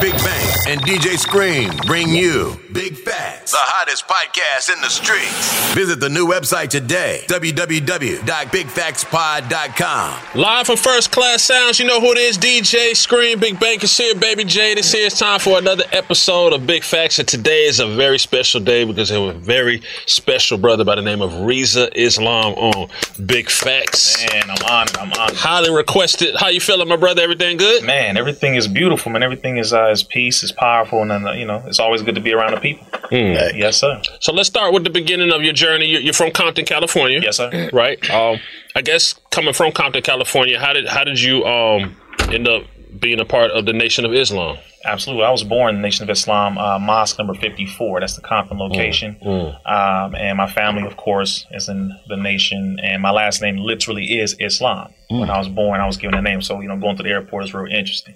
Big Bank and DJ Scream bring you Big Facts, the hottest podcast in the streets. Visit the new website today, www.bigfactspod.com. Live from First Class Sounds, you know who it is, DJ Scream, Big Bank is here, Baby J. This here is time for another episode of Big Facts, and today is a very special day because we have a very special brother by the name of Rizza Islam on Big Facts. Man, I'm honored, I'm honored. Highly requested. How you feeling, my brother? Everything good? Man, everything is beautiful, man. Everything is uh, uh, is peace, is powerful, and uh, you know, it's always good to be around the people. Mm. yes, sir. So let's start with the beginning of your journey. You're, you're from Compton, California. Yes, sir. Right. Um, I guess coming from Compton, California, how did how did you um end up being a part of the Nation of Islam? Absolutely. I was born in the Nation of Islam, uh, Mosque number 54. That's the Compton location. Mm, Um, and my family, of course, is in the Nation. And my last name literally is Islam. When I was born, I was given a name. So, you know, going to the airport is real interesting.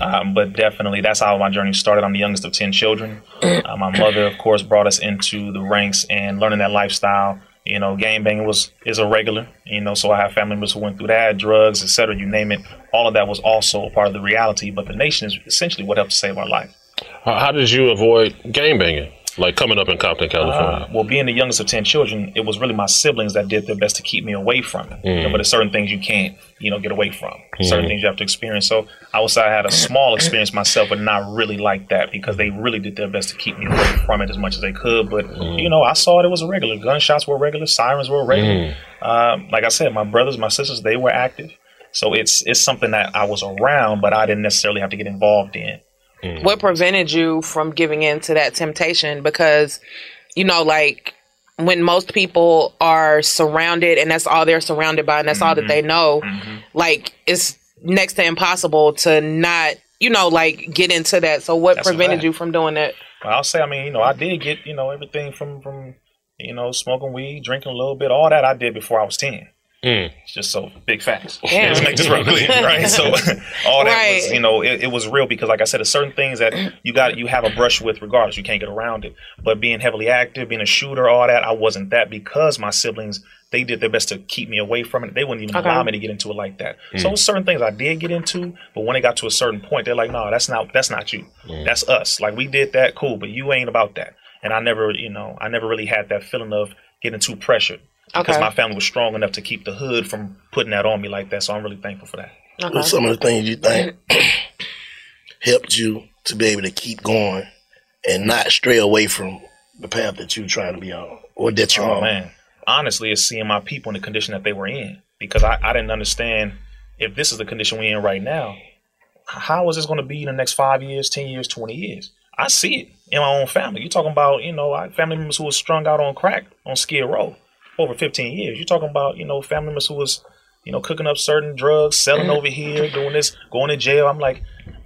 Um, but definitely, that's how my journey started. I'm the youngest of 10 children. Uh, my mother, of course, brought us into the ranks and learning that lifestyle. You know, gang banging was is a regular. You know, so I have family members who went through that, drugs, etc. You name it. All of that was also a part of the reality. But the nation is essentially what helped save our life. How did you avoid game banging? Like coming up in Compton, California. Uh, well, being the youngest of ten children, it was really my siblings that did their best to keep me away from it. You know, but there's certain things you can't, you know, get away from. Certain things you have to experience. So I would say I had a small experience myself, but not really like that because they really did their best to keep me away from it as much as they could. But you know, I saw it; it was a regular. Gunshots were regular. Sirens were regular. Um, like I said, my brothers, my sisters, they were active. So it's it's something that I was around, but I didn't necessarily have to get involved in. Mm. what prevented you from giving in to that temptation? Because you know like when most people are surrounded and that's all they're surrounded by and that's all that mm-hmm. they know mm-hmm. like it's next to impossible to not you know like get into that. So what That's prevented you from doing that? Well, I'll say, I mean, you know, I did get, you know, everything from from, you know, smoking weed, drinking a little bit, all that I did before I was ten. It's just so big facts. Yeah. Let's make this real clear, right? So all that was, you know, it, it was real because, like I said, there's certain things that you got you have a brush with, regardless. You can't get around it. But being heavily active, being a shooter, all that, I wasn't that because my siblings they did their best to keep me away from it. They wouldn't even Okay. allow me to get into it like that. So mm. there's certain things I did get into, but when it got to a certain point, they're like, "No, that's not that's not you. Mm. That's us. Like we did that, cool, but you ain't about that." And I never, you know, I never really had that feeling of getting too pressured because Okay. my family was strong enough to keep the hood from putting that on me like that. So I'm really thankful for that. What's some of the things you think helped you to be able to keep going and not stray away from the path that you're trying to be on or that you're Oh on? man, honestly, it's seeing my people in the condition that they were in because I, I didn't understand if this is the condition we're in right now. How is this going to be in the next five years, ten years, twenty years? I see it in my own family. You're talking about, you know, family members who was strung out on crack on Skid Row for over 15 years. You're talking about, you know, family members who was, you know, cooking up certain drugs, selling over here, doing this, going to jail. I'm like,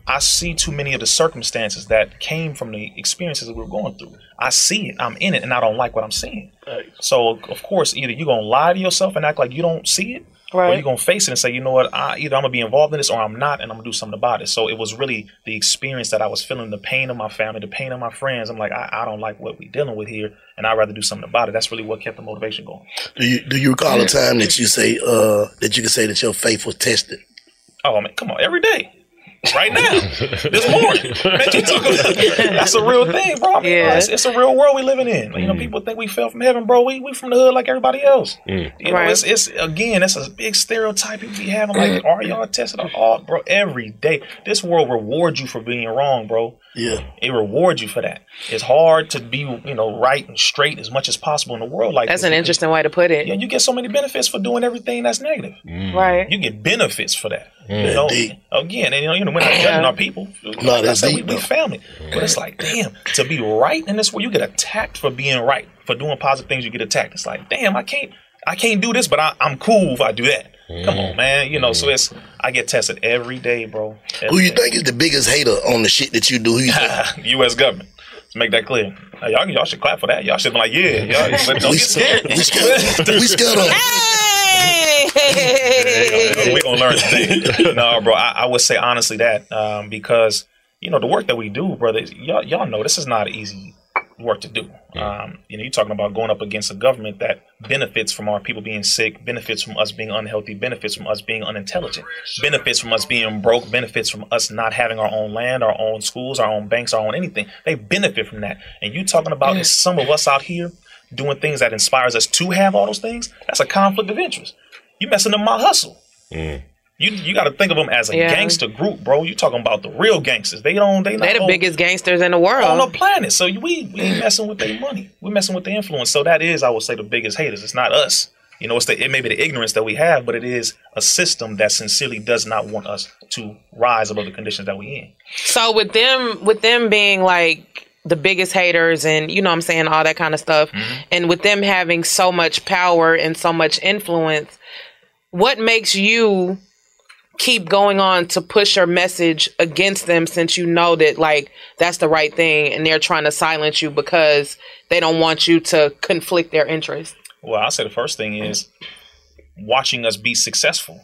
I see too many of the circumstances that came from the experiences that we were going through. I see it, I'm in it, and I don't like what I'm seeing. Right. So of course, either you're gonna lie to yourself and act like you don't see it, or you're gonna face it and say, you know what, I, either I'm gonna be involved in this or I'm not, and I'm gonna do something about it. So it was really the experience that I was feeling, the pain of my family, the pain of my friends. I'm like, I, I don't like what we're dealing with here, and I'd rather do something about it. That's really what kept the motivation going. Do you do you recall a time that you say uh that you can say that your faith was tested? Oh man, come on, every day. Right now, this morning, Man, you talking about- that's a real thing, bro. I mean, Yeah. it's, it's a real world we living in. You know, mm. people think we fell from heaven, bro. We we from the hood like everybody else. Mm. You know, Right. it's it's again, that's a big stereotype people be having. Like, mm. are y'all tested? on all, bro, every day. This world rewards you for being wrong, bro. Yeah. It rewards you for that. It's hard to be, you know, right and straight as much as possible in the world like That's this an interesting way to put it. Yeah, you get so many benefits for doing everything that's negative. Right. You get benefits for that. You know, Deep. again, and you know, you know, we're not our people. No, that's we, deep, we though. family. But it's like, damn, to be right in this world, you get attacked for being right, for doing positive things. You get attacked. It's like, damn, I can't, I can't do this, but I, I'm cool if I do that. Come on, man. You know, so mm-hmm. it's I get tested every day, bro. Who you think is the biggest hater on the shit that you do? Who you think? U.S. government. Make that clear. Hey, y'all, y'all should clap for that. Y'all should be like, yeah, y'all, don't we, get scared. we scared. we scared. Hey! we gonna learn today. no, bro. I, I would say honestly that um, because you know the work that we do, brother. Y'all, y'all know this is not easy work to do. Um, you know, you're talking about going up against a government that benefits from our people being sick, benefits from us being unhealthy, benefits from us being unintelligent, benefits from us being broke, benefits from us not having our own land, our own schools, our own banks, our own anything. They benefit from that. And you talking about is some of us out here doing things that inspires us to have all those things? That's a conflict of interest. You messing up my hustle. You you got to think of them as a Yeah. gangster group, bro. You talking about the real gangsters? They don't. They not They're the on- biggest gangsters in the world on the planet. So we we ain't messing with their money. We messing with the influence. So that is, I would say, the biggest haters. It's not us. You know, it's the it may be the ignorance that we have, but it is a system that sincerely does not want us to rise above the conditions that we in. So with them, with them being like the biggest haters, and you know, what I'm saying all that kind of stuff, mm-hmm. and with them having so much power and so much influence, what makes you keep going on to push your message against them since you know that like that's the right thing and they're trying to silence you because they don't want you to conflict their interests Well, I'll say the first thing is watching us be successful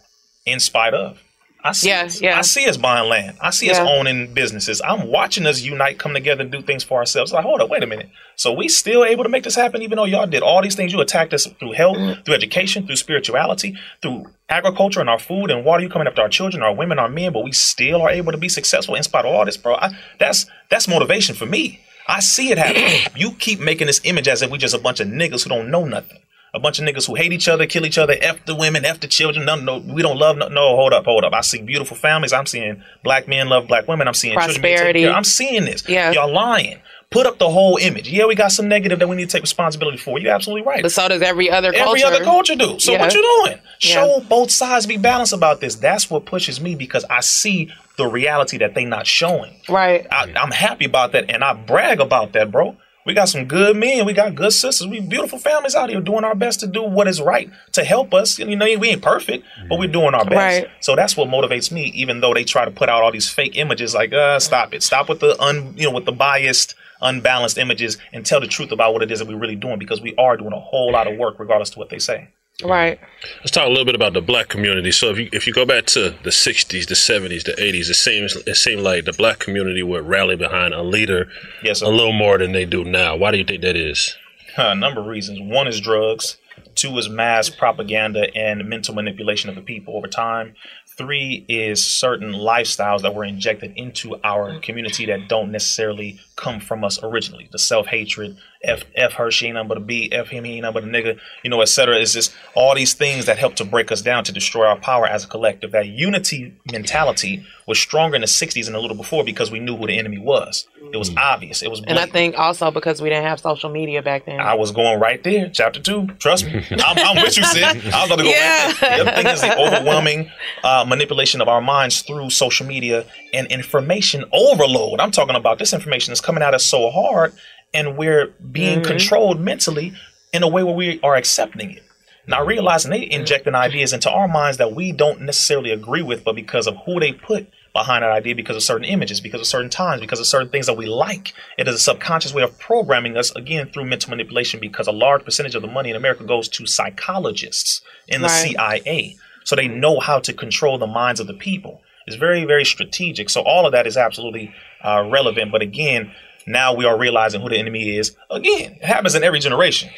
in spite of. I see, Yeah, us, yeah. I see us buying land. I see us owning businesses. I'm watching us unite, come together, and do things for ourselves. Like, hold up, wait a minute. So we still able to make this happen, even though y'all did all these things. You attacked us through health, Mm. through education, through spirituality, through agriculture and our food and water. You coming after our children, our women, our men, but we still are able to be successful in spite of all this, bro. I, that's that's motivation for me. I see it happen. you keep making this image as if we just a bunch of niggas who don't know nothing. A bunch of niggas who hate each other, kill each other, f the women, f the children. No, no, we don't love. No, no, hold up, hold up. I see beautiful families. I'm seeing black men love black women. I'm seeing children being taken Prosperity. I'm seeing this. Yeah. y'all lying. Put up the whole image. Yeah, we got some negative that we need to take responsibility for. You're absolutely right. but so does every other culture Every other culture do. So Yeah. what you doing? Yeah. Show both sides. Be balanced about this. That's what pushes me because I see the reality that they not showing. right I, I'm happy about that, and I brag about that, bro. We got some good men. We got good sisters. We beautiful families out here doing our best to do what is right to help us. You know, we ain't perfect, but we're doing our best. Right. So that's what motivates me. Even though they try to put out all these fake images, like, uh, stop it, stop with the un, you know, with the biased, unbalanced images, and tell the truth about what it is that we're really doing because we are doing a whole lot of work, regardless to what they say. Right Let's talk a little bit about the black community. So if you if you go back to the '60s, the '70s, the '80s, it seems it seemed like the black community would rally behind a leader Yes, a little more than they do now. Why do you think that is? a number of reasons. One is drugs. Two is mass propaganda and mental manipulation of the people over time. Three is certain lifestyles that were injected into our community that don't necessarily come from us originally. The self hatred, F, F her, she ain't nothing but a B, F him, he ain't nothing but a nigga, you know, et cetera. It's just all these things that help to break us down to destroy our power as a collective. That unity mentality was stronger in the 60s and a little before because we knew who the enemy was. It was obvious. It was and i think also because we didn't have social media back then I was going right there, chapter two. Trust me, I'm, I'm with you, Sid. I was going to go Yeah. right there. The other thing is the overwhelming uh, manipulation of our minds through social media and information overload. I'm talking about this information is coming at us so hard, and we're being controlled mentally in a way where we are accepting it. Now realizing they injecting ideas into our minds that we don't necessarily agree with, but because of who they put behind that idea because of certain images, because of certain times, because of certain things that we like. It is a subconscious way of programming us again through mental manipulation because a large percentage of the money in America goes to psychologists in the Right. CIA. So they know how to control the minds of the people. It's very, very strategic. So all of that is absolutely uh, relevant. But again, now we are realizing who the enemy is. Again, it happens in every generation,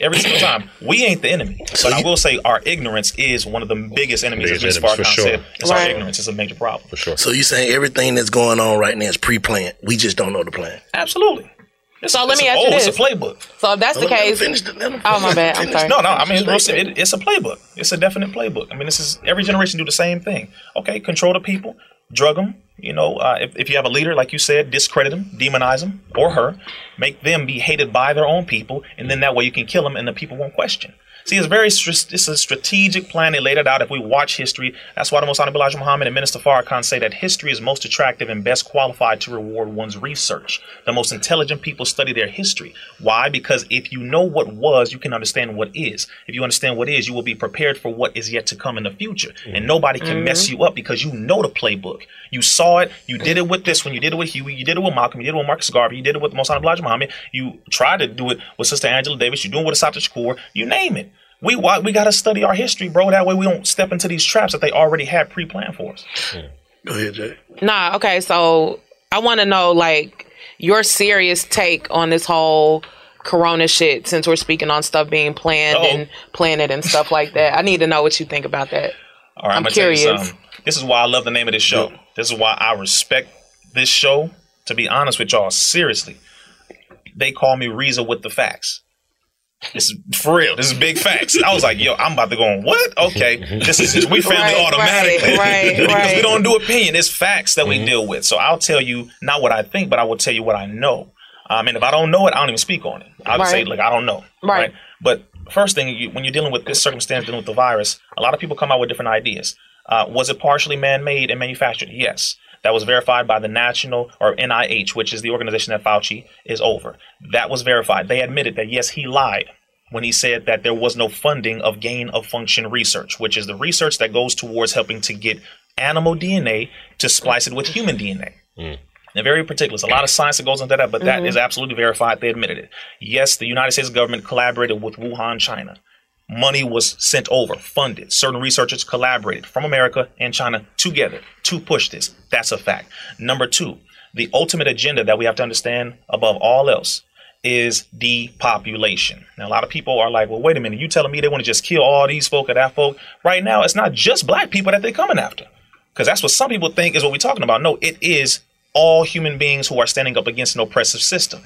every single time. We ain't the enemy. But I will say our ignorance is one of the biggest enemies, as Biggest Ms. enemies, for Farrakhan sure. said. It's our ignorance. It's a major problem. For sure. So you're saying everything that's going on right now is pre-planned? We just don't know the plan. Absolutely. It's, So let it's me a- ask you oh, it's a playbook. So if that's the case, finish the- let oh my bad, I'm sorry. No, no. I mean, it's, it, it's a playbook. It's a definite playbook. I mean, this is every generation do the same thing. Okay, control the people, drug them. You know, uh, if, if you have a leader, like you said, discredit them, demonize them or her, make them be hated by their own people, and then that way you can kill them, and the people won't question. See, it's very it's a strategic plan. They laid it out. If we watch history, that's why the Most Honorable Elijah Muhammad and Minister Farrakhan say that history is most attractive and best qualified to reward one's research. The most intelligent people study their history. Why? Because if you know what was, you can understand what is. If you understand what is, you will be prepared for what is yet to come in the future. And mm-hmm. nobody can mess mm-hmm. you up because you know the playbook. You saw it. You did it with this one. You did it with Huey. You did it with Malcolm. You did it with Marcus Garvey. You did it with the Most Honorable Elijah Muhammad. You tried to do it with Sister Angela Davis. You're doing it with Assata Shakur. You name it. We why- we got to study our history, bro. That way we don't step into these traps that they already had pre-planned for us. Go ahead, Jay. Nah, okay, so I want to know like your serious take on this whole corona shit since we're speaking on stuff being planned Uh-oh. and planted and stuff like that. I need to know what you think about that. All right, I'm I'm, gonna tell you curious. This is why I love the name of this show. This is why I respect this show. To be honest with y'all, seriously, they call me Rizza with the facts. This is for real. This is big facts. I was like, yo, I'm about to go on what? Okay, this is we family Right, automatically right, right, because we don't do opinion. It's facts that we deal with. So I'll tell you not what I think, but I will tell you what I know. Um, and if I don't know it, I don't even speak on it. I'll just say, Right. like, I don't know. Right. But first thing, you, when you're dealing with this circumstance, dealing with the virus, a lot of people come out with different ideas. Uh, was it partially man-made and manufactured? Yes. That was verified by the National or NIH, which is the organization that Fauci is over. That was verified. They admitted that yes, he lied when he said that there was no funding of gain of function research, which is the research that goes towards helping to get animal DNA to splice it with human DNA. Mm. They're very particular. There's a lot of science that goes into that, but that mm-hmm. is absolutely verified. They admitted it. Yes, the United States government collaborated with Wuhan, China. Money was sent over, funded. Certain researchers collaborated from America and China together to push this. That's a fact. Number two, the ultimate agenda that we have to understand above all else is depopulation. Now, a lot of people are like, well, wait a minute, you telling me they want to just kill all these folk or that folk? Right now, it's not just black people that they're coming after. Because that's what some people think is what we're talking about. No, it is all human beings who are standing up against an oppressive system.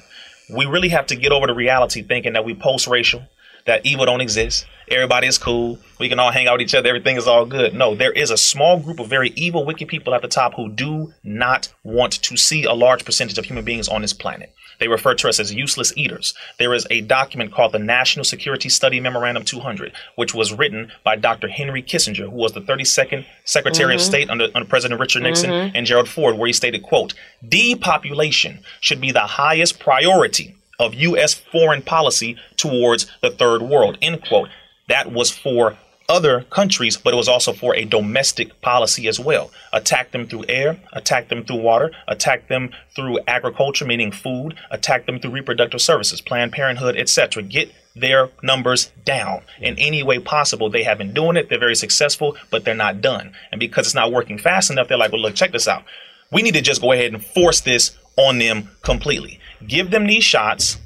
We really have to get over the reality thinking that we post racial, that evil don't exist, everybody is cool, we can all hang out with each other, everything is all good. No, there is a small group of very evil, wicked people at the top who do not want to see a large percentage of human beings on this planet. They refer to us as useless eaters. There is a document called the National Security Study Memorandum 200, which was written by Dr. Henry Kissinger, who was the 32nd Secretary of mm-hmm. State under, under President Richard Nixon mm-hmm. and Gerald Ford, where he stated, quote, depopulation should be the highest priority of U.S. foreign policy towards the third world, end quote. That was for other countries, but it was also for a domestic policy as well. Attack them through air, attack them through water, attack them through agriculture, meaning food, attack them through reproductive services, Planned Parenthood, etc. Get their numbers down in any way possible. They have been doing it, they're very successful, but they're not done. And because it's not working fast enough, they're like, well, look, check this out. We need to just go ahead and force this on them completely. Give them these shots,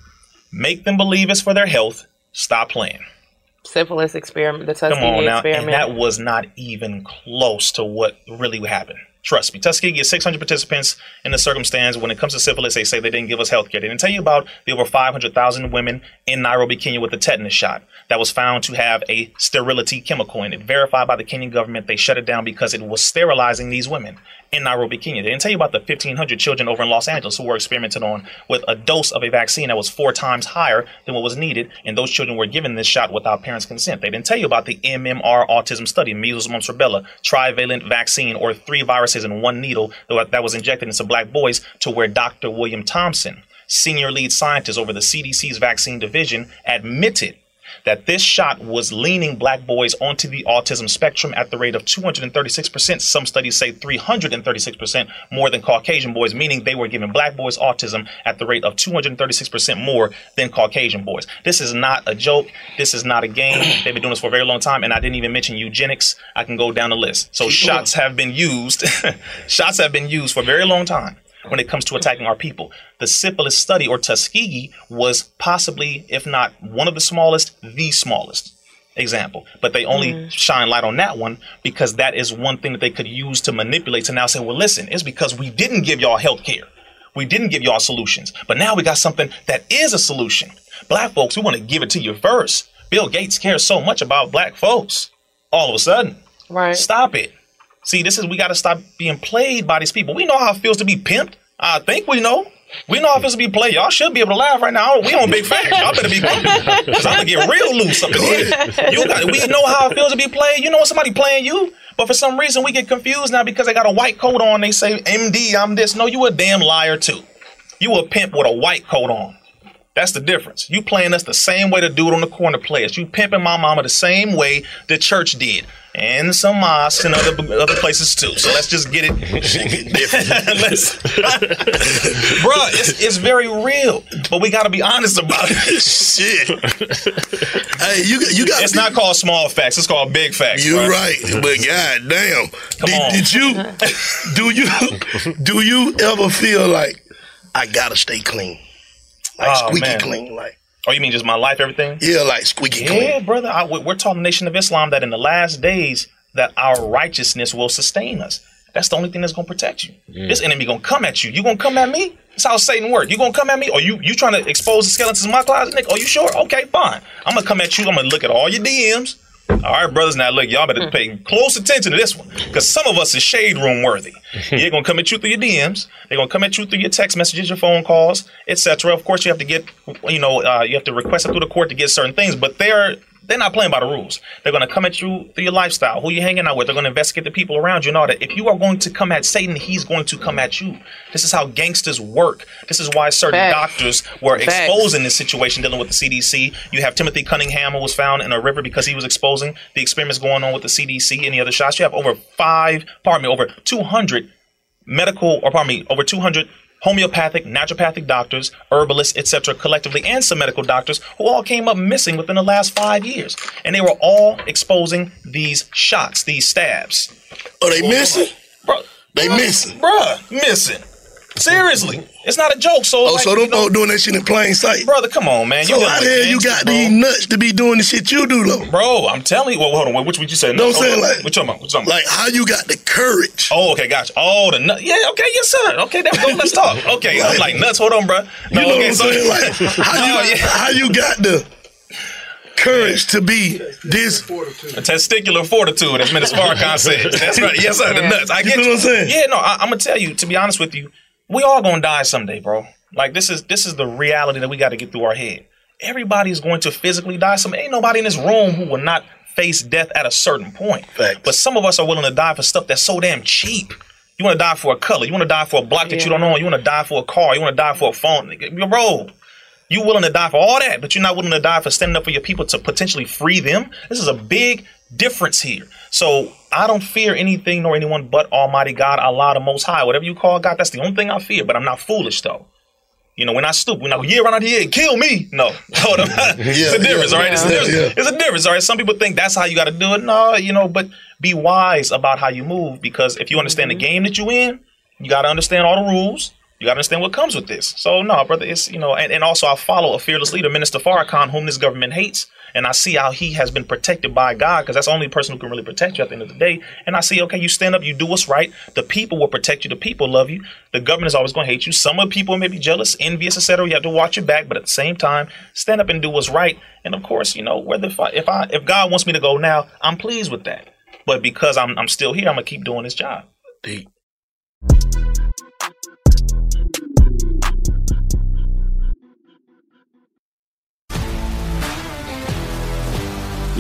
make them believe it's for their health, stop playing. Syphilis experiment, the Come on Tuskegee now, and that was not even close to what really happened. Trust me, Tuskegee has 600 participants in the circumstance. When it comes to syphilis, they say they didn't give us health care. They didn't tell you about the over 500,000 women in Nairobi, Kenya with the tetanus shot that was found to have a sterility chemical in it. Verified by the Kenyan government, they shut it down because it was sterilizing these women in Nairobi, Kenya. They didn't tell you about the 1,500 children over in Los Angeles who were experimented on with a dose of a vaccine that was four times higher than what was needed, and those children were given this shot without parents' consent. They didn't tell you about the MMR autism study, measles, mumps, rubella, trivalent vaccine, or three viruses in one needle that that was injected into black boys, to where Dr. William Thompson, senior lead scientist over the CDC's vaccine division, admitted that this shot was leaning black boys onto the autism spectrum at the rate of 236%. Some studies say 336% more than Caucasian boys, meaning they were giving black boys autism at the rate of 236% more than Caucasian boys. This is not a joke. This is not a game. They've been doing this for a very long time, and I didn't even mention eugenics. I can go down the list. So shots have been used. shots have been used for a very long time when it comes to attacking our people. The syphilis study or Tuskegee was possibly, if not one of the smallest, the smallest example. But they only mm. shine light on that one because that is one thing that they could use to manipulate to now say, well, listen, it's because we didn't give y'all health care. We didn't give y'all solutions. But now we got something that is a solution. Black folks, we want to give it to you first. Bill Gates cares so much about black folks. All of a sudden. Right. Stop it. See, this is we got to stop being played by these people. We know how it feels to be pimped. I think we know. We know how it feels to be played. Y'all should be able to laugh right now. We on big facts. Y'all better be bumping because I'm gonna get real loose up in here. You got, we know how it feels to be played. You know when somebody playing you, but for some reason we get confused now because they got a white coat on. They say MD, I'm this. No, you a damn liar too. You a pimp with a white coat on. That's the difference. You playing us the same way the dude on the corner plays. You pimping my mama the same way the church did. And some mosques and other other places too. So let's just get it. Bruh, it's, it's very real. But we gotta be honest about it. Shit. hey, you you got. It's not called small facts. It's called big facts. You're right, but god damn, did, did you do you do you ever feel like I gotta stay clean? Like oh, squeaky man. clean, like. Oh, you mean just my life, everything? Yeah, like squeaky yeah, clean. Yeah, brother. I, we're taught the nation of Islam that in the last days that our righteousness will sustain us. That's the only thing that's gonna protect you. Mm. This enemy gonna come at you. You gonna come at me? That's how Satan work. You gonna come at me? Or you you trying to expose the skeletons in my closet, Nick? Are you sure? Okay, fine. I'm gonna come at you. I'm gonna look at all your DMs. All right, brothers. Now look, y'all better pay close attention to this one because some of us is shade room worthy. They're gonna come at you through your DMs. They're gonna come at you through your text messages, your phone calls, etc. Of course, you have to get, you know, uh, you have to request it through the court to get certain things, but they're they're not playing by the rules. They're going to come at you through your lifestyle, who you're hanging out with. They're going to investigate the people around you and all that. If you are going to come at Satan, he's going to come at you. This is how gangsters work. This is why certain Facts. doctors were Facts. exposing this situation dealing with the CDC. You have Timothy Cunningham who was found in a river because he was exposing the experiments going on with the CDC and the other shots. You have over five, pardon me, over 200 medical, or pardon me, over 200 homeopathic, naturopathic doctors, herbalists, etc., collectively, and some medical doctors who all came up missing within the last five years. And they were all exposing these shots, these stabs. Are they missing? Bro, they bro, missing. Bruh, missing. Seriously, it's not a joke. So, oh, like, so them folks doing that shit in plain sight, brother. Come on, man. So how the hell you got bro. these nuts to be doing the shit you do, though, bro? I'm telling you. Well, hold on. Which would you say? No, I'm saying like, what you talking about? What you talking about? Like how you got the courage? Oh, okay, gotcha. Oh, the nuts. Yeah, okay, yes, sir. Okay, there we go. Let's talk. Okay, like, I'm like nuts. Hold on, bro. No, you know okay, what I'm so, saying? Like how you, how you got the courage to be this a testicular fortitude, as Minister Farrakhan says. That's right. Yes, sir. The nuts. I get you. Know what I'm saying? Yeah, no, I, I'm gonna tell you. To be honest with you, we all gonna die someday, bro. Like this is this is the reality that we got to get through our head. Everybody is going to physically die. Some ain't nobody in this room who will not face death at a certain point. Facts. But some of us are willing to die for stuff that's so damn cheap. You want to die for a color. You want to die for a block that yeah. you don't own. You want to die for a car. You want to die for a phone. Bro, you willing to die for all that, but you're not willing to die for standing up for your people to potentially free them. This is a big difference here. So I don't fear anything nor anyone but Almighty God, Allah, the Most High. Whatever you call God, that's the only thing I fear. But I'm not foolish though. You know, we're not stupid. We're not, yeah, run out here and kill me. No. it's a difference, yeah, all right? It's, a difference. Yeah. it's a difference, all right? Some people think that's how you got to do it. No, you know, but be wise about how you move because if you understand mm-hmm. the game that you're in, you got to understand all the rules. You got to understand what comes with this. So, no, brother, it's, you know, and, and also I follow a fearless leader, Minister Farrakhan, whom this government hates and I see how he has been protected by God because that's the only person who can really protect you at the end of the day. And I see, okay, you stand up, you do what's right. The people will protect you. The people love you. The government is always going to hate you. Some of the people may be jealous, envious, etc. You have to watch your back, but at the same time, stand up and do what's right. And of course, you know, whether if I, if I if God wants me to go now, I'm pleased with that. But because I'm I'm still here, I'm gonna keep doing this job. Deep.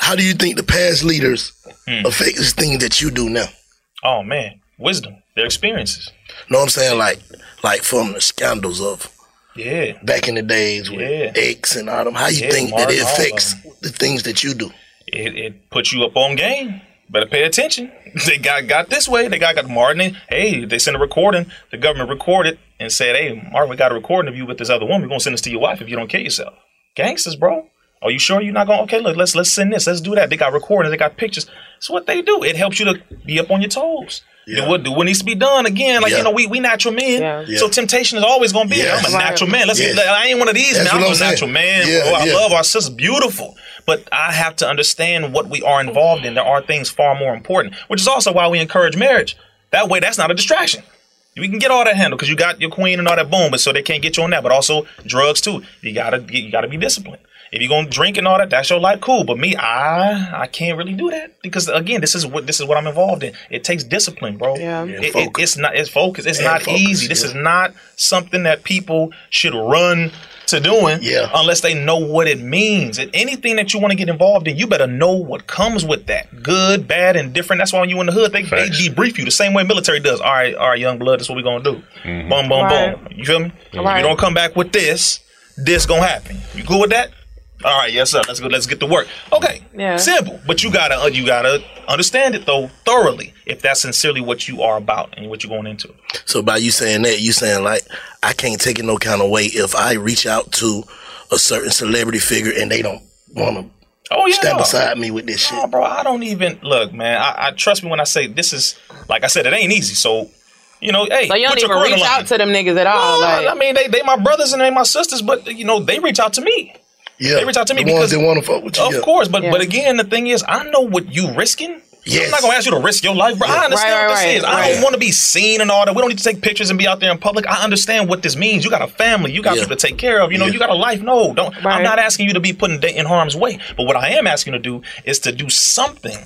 How do you think the past leaders Hmm. affect this thing that you do now? Oh man, wisdom, their experiences. Know what I'm saying? Like, like from the scandals of Yeah. back in the days with Yeah. X and all them. How you Yeah, think that it Martin, all of affects the things that you do? It, it puts you up on game. Better pay attention. They got got this way. They got got Martin. Hey, they sent a recording. The government recorded and said, "Hey, Martin, we got a recording of you with this other woman. We're gonna send this to your wife if you don't kill yourself." Gangsters, bro. Are you sure you're not going? to Okay, look, let's let's send this. Let's do that. They got recordings. They got pictures. It's what they do. It helps you to be up on your toes. Do what do what needs to be done again. Like Yeah. you know, we we natural men. Yeah. So temptation is always gonna be there. I'm a natural man. Let's Yes. get. I ain't one of these. That's man. I'm what a I'm saying. natural man. Yeah, bro. I yeah. love our sister's beautiful. But I have to understand what we are involved in. There are things far more important, which is also why we encourage marriage. That way, that's not a distraction. We can get all that handled because you got your queen and all that boom, but so they can't get you on that. But also drugs too. You gotta you gotta be disciplined. If you're gonna drink and all that, that's your life, cool. But me, I I can't really do that because again, this is what this is what I'm involved in. It takes discipline, bro. Yeah. It- it- it's not it's focus. It's And not focus, easy. This yeah. is not something that people should run to doing Yeah. unless they know what it means. And anything that you want to get involved in, you better know what comes with that. Good, bad, and different. That's why when you in the hood, they, they debrief you the same way military does. All right, all right, young blood, that's what we're gonna do. Mm-hmm. Boom, boom, Right. boom. You feel me? If Right. you don't come back with this, this gonna happen. You good with that? All right, yes sir. Let's go. Let's get to work. Okay, Yeah. simple. But you gotta uh, you gotta understand it though thoroughly if that's sincerely what you are about and what you're going into. So by you saying that, you saying like, I can't take it no kind of way if I reach out to a certain celebrity figure and they don't want to Oh yeah. stand beside me with this shit. No, bro, I don't even look, man. I, I trust me when I say this is like I said, it ain't easy. So, you know, hey, So you don't put even reach line. out to them niggas at all. No, like, I mean, they they my brothers and they my sisters, but you know, they reach out to me. Yeah, They reach out to me the because they want to fuck with you. Of yeah. course, but Yeah. but again, the thing is, I know what you risking. Yes. I'm not gonna ask you to risk your life, bro. I understand Right, what right, this is. right, I don't want to be seen and all that. We don't need to take pictures and be out there in public. I understand what this means. You got a family. You got Yeah. people to take care of. You know, Yeah. you got a life. No, don't. I'm not asking you to be put in, in harm's way. But what I am asking you to do is to do something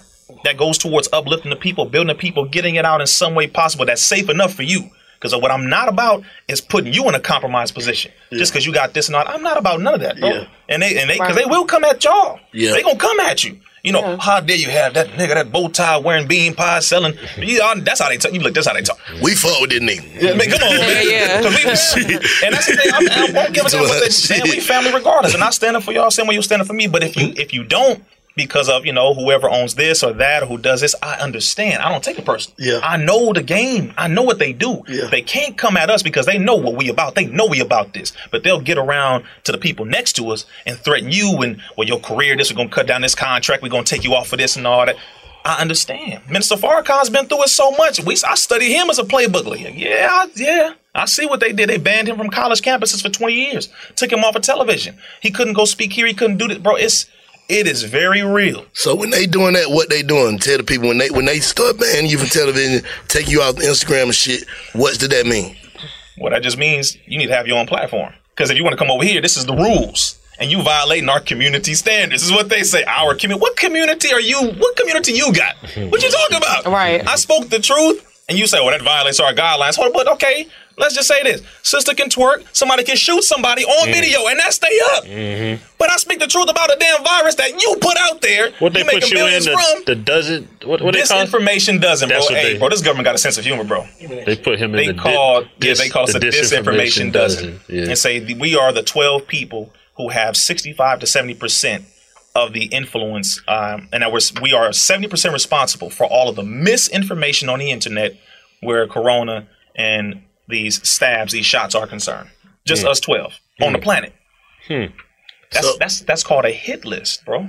that goes towards uplifting the people, building the people, getting it out in some way possible that's safe enough for you. Because what I'm not about is putting you in a compromised position just because you got this and all. I'm not about none of that, bro. Yeah. And they and they because Right. they will come at y'all. Yeah. They gonna come at you. You know, how dare you have that nigga, that bow tie wearing bean pie selling? You know, that's how they talk. You look, that's how they talk. We fuck with this nigga. Yeah, man, come on, man. Yeah, yeah. 'Cause we, and that's the thing. I'm, I won't give a damn what they saying. We family regardless, and I stand up for y'all. Same way you stand up for me. But if you if you don't, because of you know whoever owns this or that or who does this, I understand. I don't take it personally. Yeah. I know the game. I know what they do. Yeah. They can't come at us because they know what we about. They know we about this. But they'll get around to the people next to us and threaten you and well your career. This we're gonna cut down this contract. We're gonna take you off for this and all that. I understand. Minister Farrakhan's been through it so much. We I study him as a playbook. Like, Yeah, I- yeah. I see what they did. They banned him from college campuses for 20 years. Took him off of television. He couldn't go speak here. He couldn't do this. Bro, it's it is very real. So when they doing that, what they doing? Tell the people when they when they start banning you from television, take you off Instagram and shit. What did that mean? What that just means you need to have your own platform. Because if you want to come over here, this is the rules. And you violating our community standards. This is what they say. Our community. What community are you? What community you got? What you talking about? Right. I spoke the truth, and you say, "Well, that violates our guidelines." Hold on, but okay, let's just say this: sister can twerk, somebody can shoot somebody on video, and that stay up. But I speak the truth about a damn virus that you put out there. What they you put making you in the, from. the doesn't what what they this call information doesn't, bro. Hey, they- bro, this government got a sense of humor, bro. They put him in They the di- called, yeah, they call the a disinformation dozen, Yeah. and say we are the twelve people who have sixty-five to seventy percent of the influence, um, and that we're, we are seventy percent responsible for all of the misinformation on the internet, where Corona and these stabs, these shots are concerned. Just Hmm. us twelve on the planet. Hmm. That's that's that's called a hit list, bro.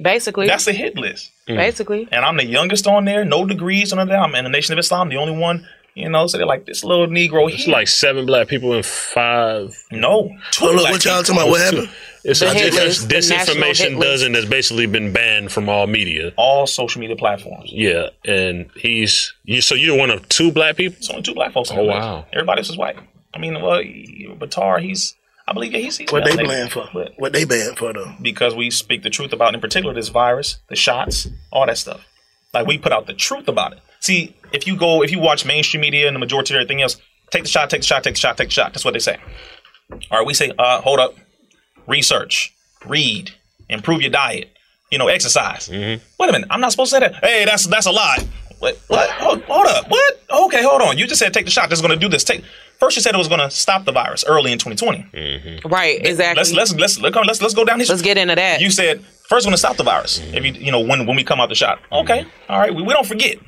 Basically. That's a hit list. Basically. And I'm the youngest on there, no degrees on that. I'm in the Nation of Islam, the only one, you know, so they're like this little Negro It's here. like seven black people and five. No, two Hold up, black what y'all talking about? What happened? It's The a hit dis- list, the hit disinformation list. dozen that's basically been banned from all media. All social media platforms. Yeah, and he's you. So you're one of two black people. It's only two black folks on Oh, the wow. list. Everybody else is white. I mean, well, Batar, he's, I believe, yeah, he's, he's What they banned for? but What they banned for though? because we speak the truth about, in particular, this virus, the shots, all that stuff. Like we put out the truth about it. See, if you go, if you watch mainstream media and the majority of everything else, take the shot, take the shot, take the shot, take the shot. That's what they say. All right, we say, uh, hold up, research, read, improve your diet, you know, exercise. Mm-hmm. Wait a minute, I'm not supposed to say that. Hey, that's that's a lie. What? What? Hold, hold up. What? Okay, hold on. You just said take the shot. That's going to do this. Take. First, you said it was going to stop the virus early in 2020. Mm-hmm. Right. Exactly. Let's let's let's let's let's, let's go down this. Let's get into that. You said first going to stop the virus. If you you know when when we come out the shot. Okay, mm-hmm. all right. We, we don't forget.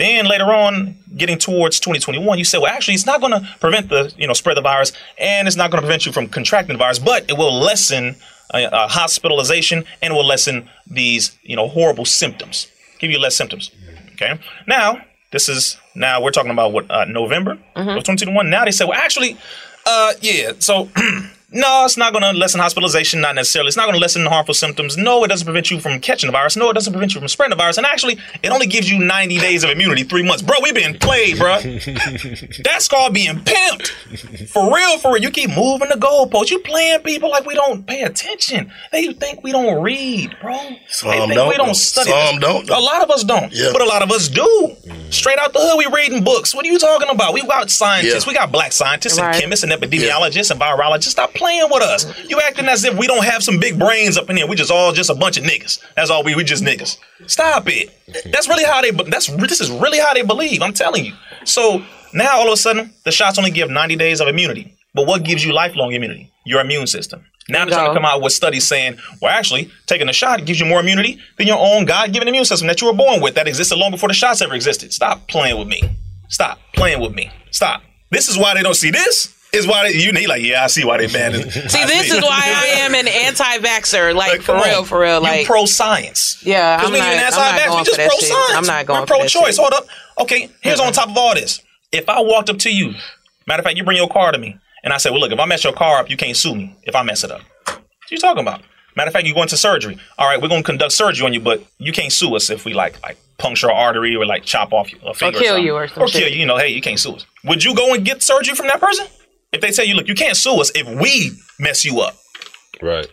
Then later on, getting towards 2021, you say, well, actually, it's not going to prevent the you know spread of the virus, and it's not going to prevent you from contracting the virus, but it will lessen uh, uh, hospitalization and will lessen these you know horrible symptoms, give you less symptoms. Okay. Now this is now we're talking about what uh, November of 2021. Now they say, well, actually, uh, yeah. So no, it's not going to lessen hospitalization. Not necessarily. It's not going to lessen harmful symptoms. No, it doesn't prevent you from catching the virus. No, it doesn't prevent you from spreading the virus. And actually, it only gives you 90 days of immunity, three months. Bro, we been played, bro. That's called being pimped. For real, for real. You keep moving the goalposts. You playing people like we don't pay attention. They think we don't read, bro. Some they think don't, we don't study. Some don't. A lot of us don't. Yeah. But a lot of us do. Straight out the hood, we reading books. What are you talking about? We got scientists. Yeah. We got black scientists Right. and chemists and epidemiologists and virologists. Stop playing with us. You acting as if we don't have some big brains up in here. We just all just a bunch of niggas. That's all we. We just niggas. Stop it. That's really how they. That's this is really how they believe. I'm telling you. So now all of a sudden the shots only give 90 days of immunity. But what gives you lifelong immunity? Your immune system. Now they're trying to come out with studies saying, well, actually, taking a shot gives you more immunity than your own God-given immune system that you were born with that existed long before the shots ever existed. Stop playing with me. Stop playing with me. Stop. This is why they don't see this. Is why they, you he like, yeah, I see why they banned it. See, this is why I am an anti-vaxer. Like, for real, for real. Like pro science. Yeah, I'm when not- I'm not going we just for that pro shit. science. I'm not going We're pro-choice. Hold up. Okay, here's on top of all this. If I walked up to you, matter of fact, you bring your car to me, and I said, well, look, if I mess your car up, you can't sue me if I mess it up. What you talking about? Matter of fact, you go into surgery. All right, we're gonna conduct surgery on you, but you can't sue us if we like like puncture an artery or like chop off a finger, or kill something. you or or kill you. You know, hey, you can't sue us. Would you go and get surgery from that person if they tell you, look, you can't sue us if we mess you up? Right.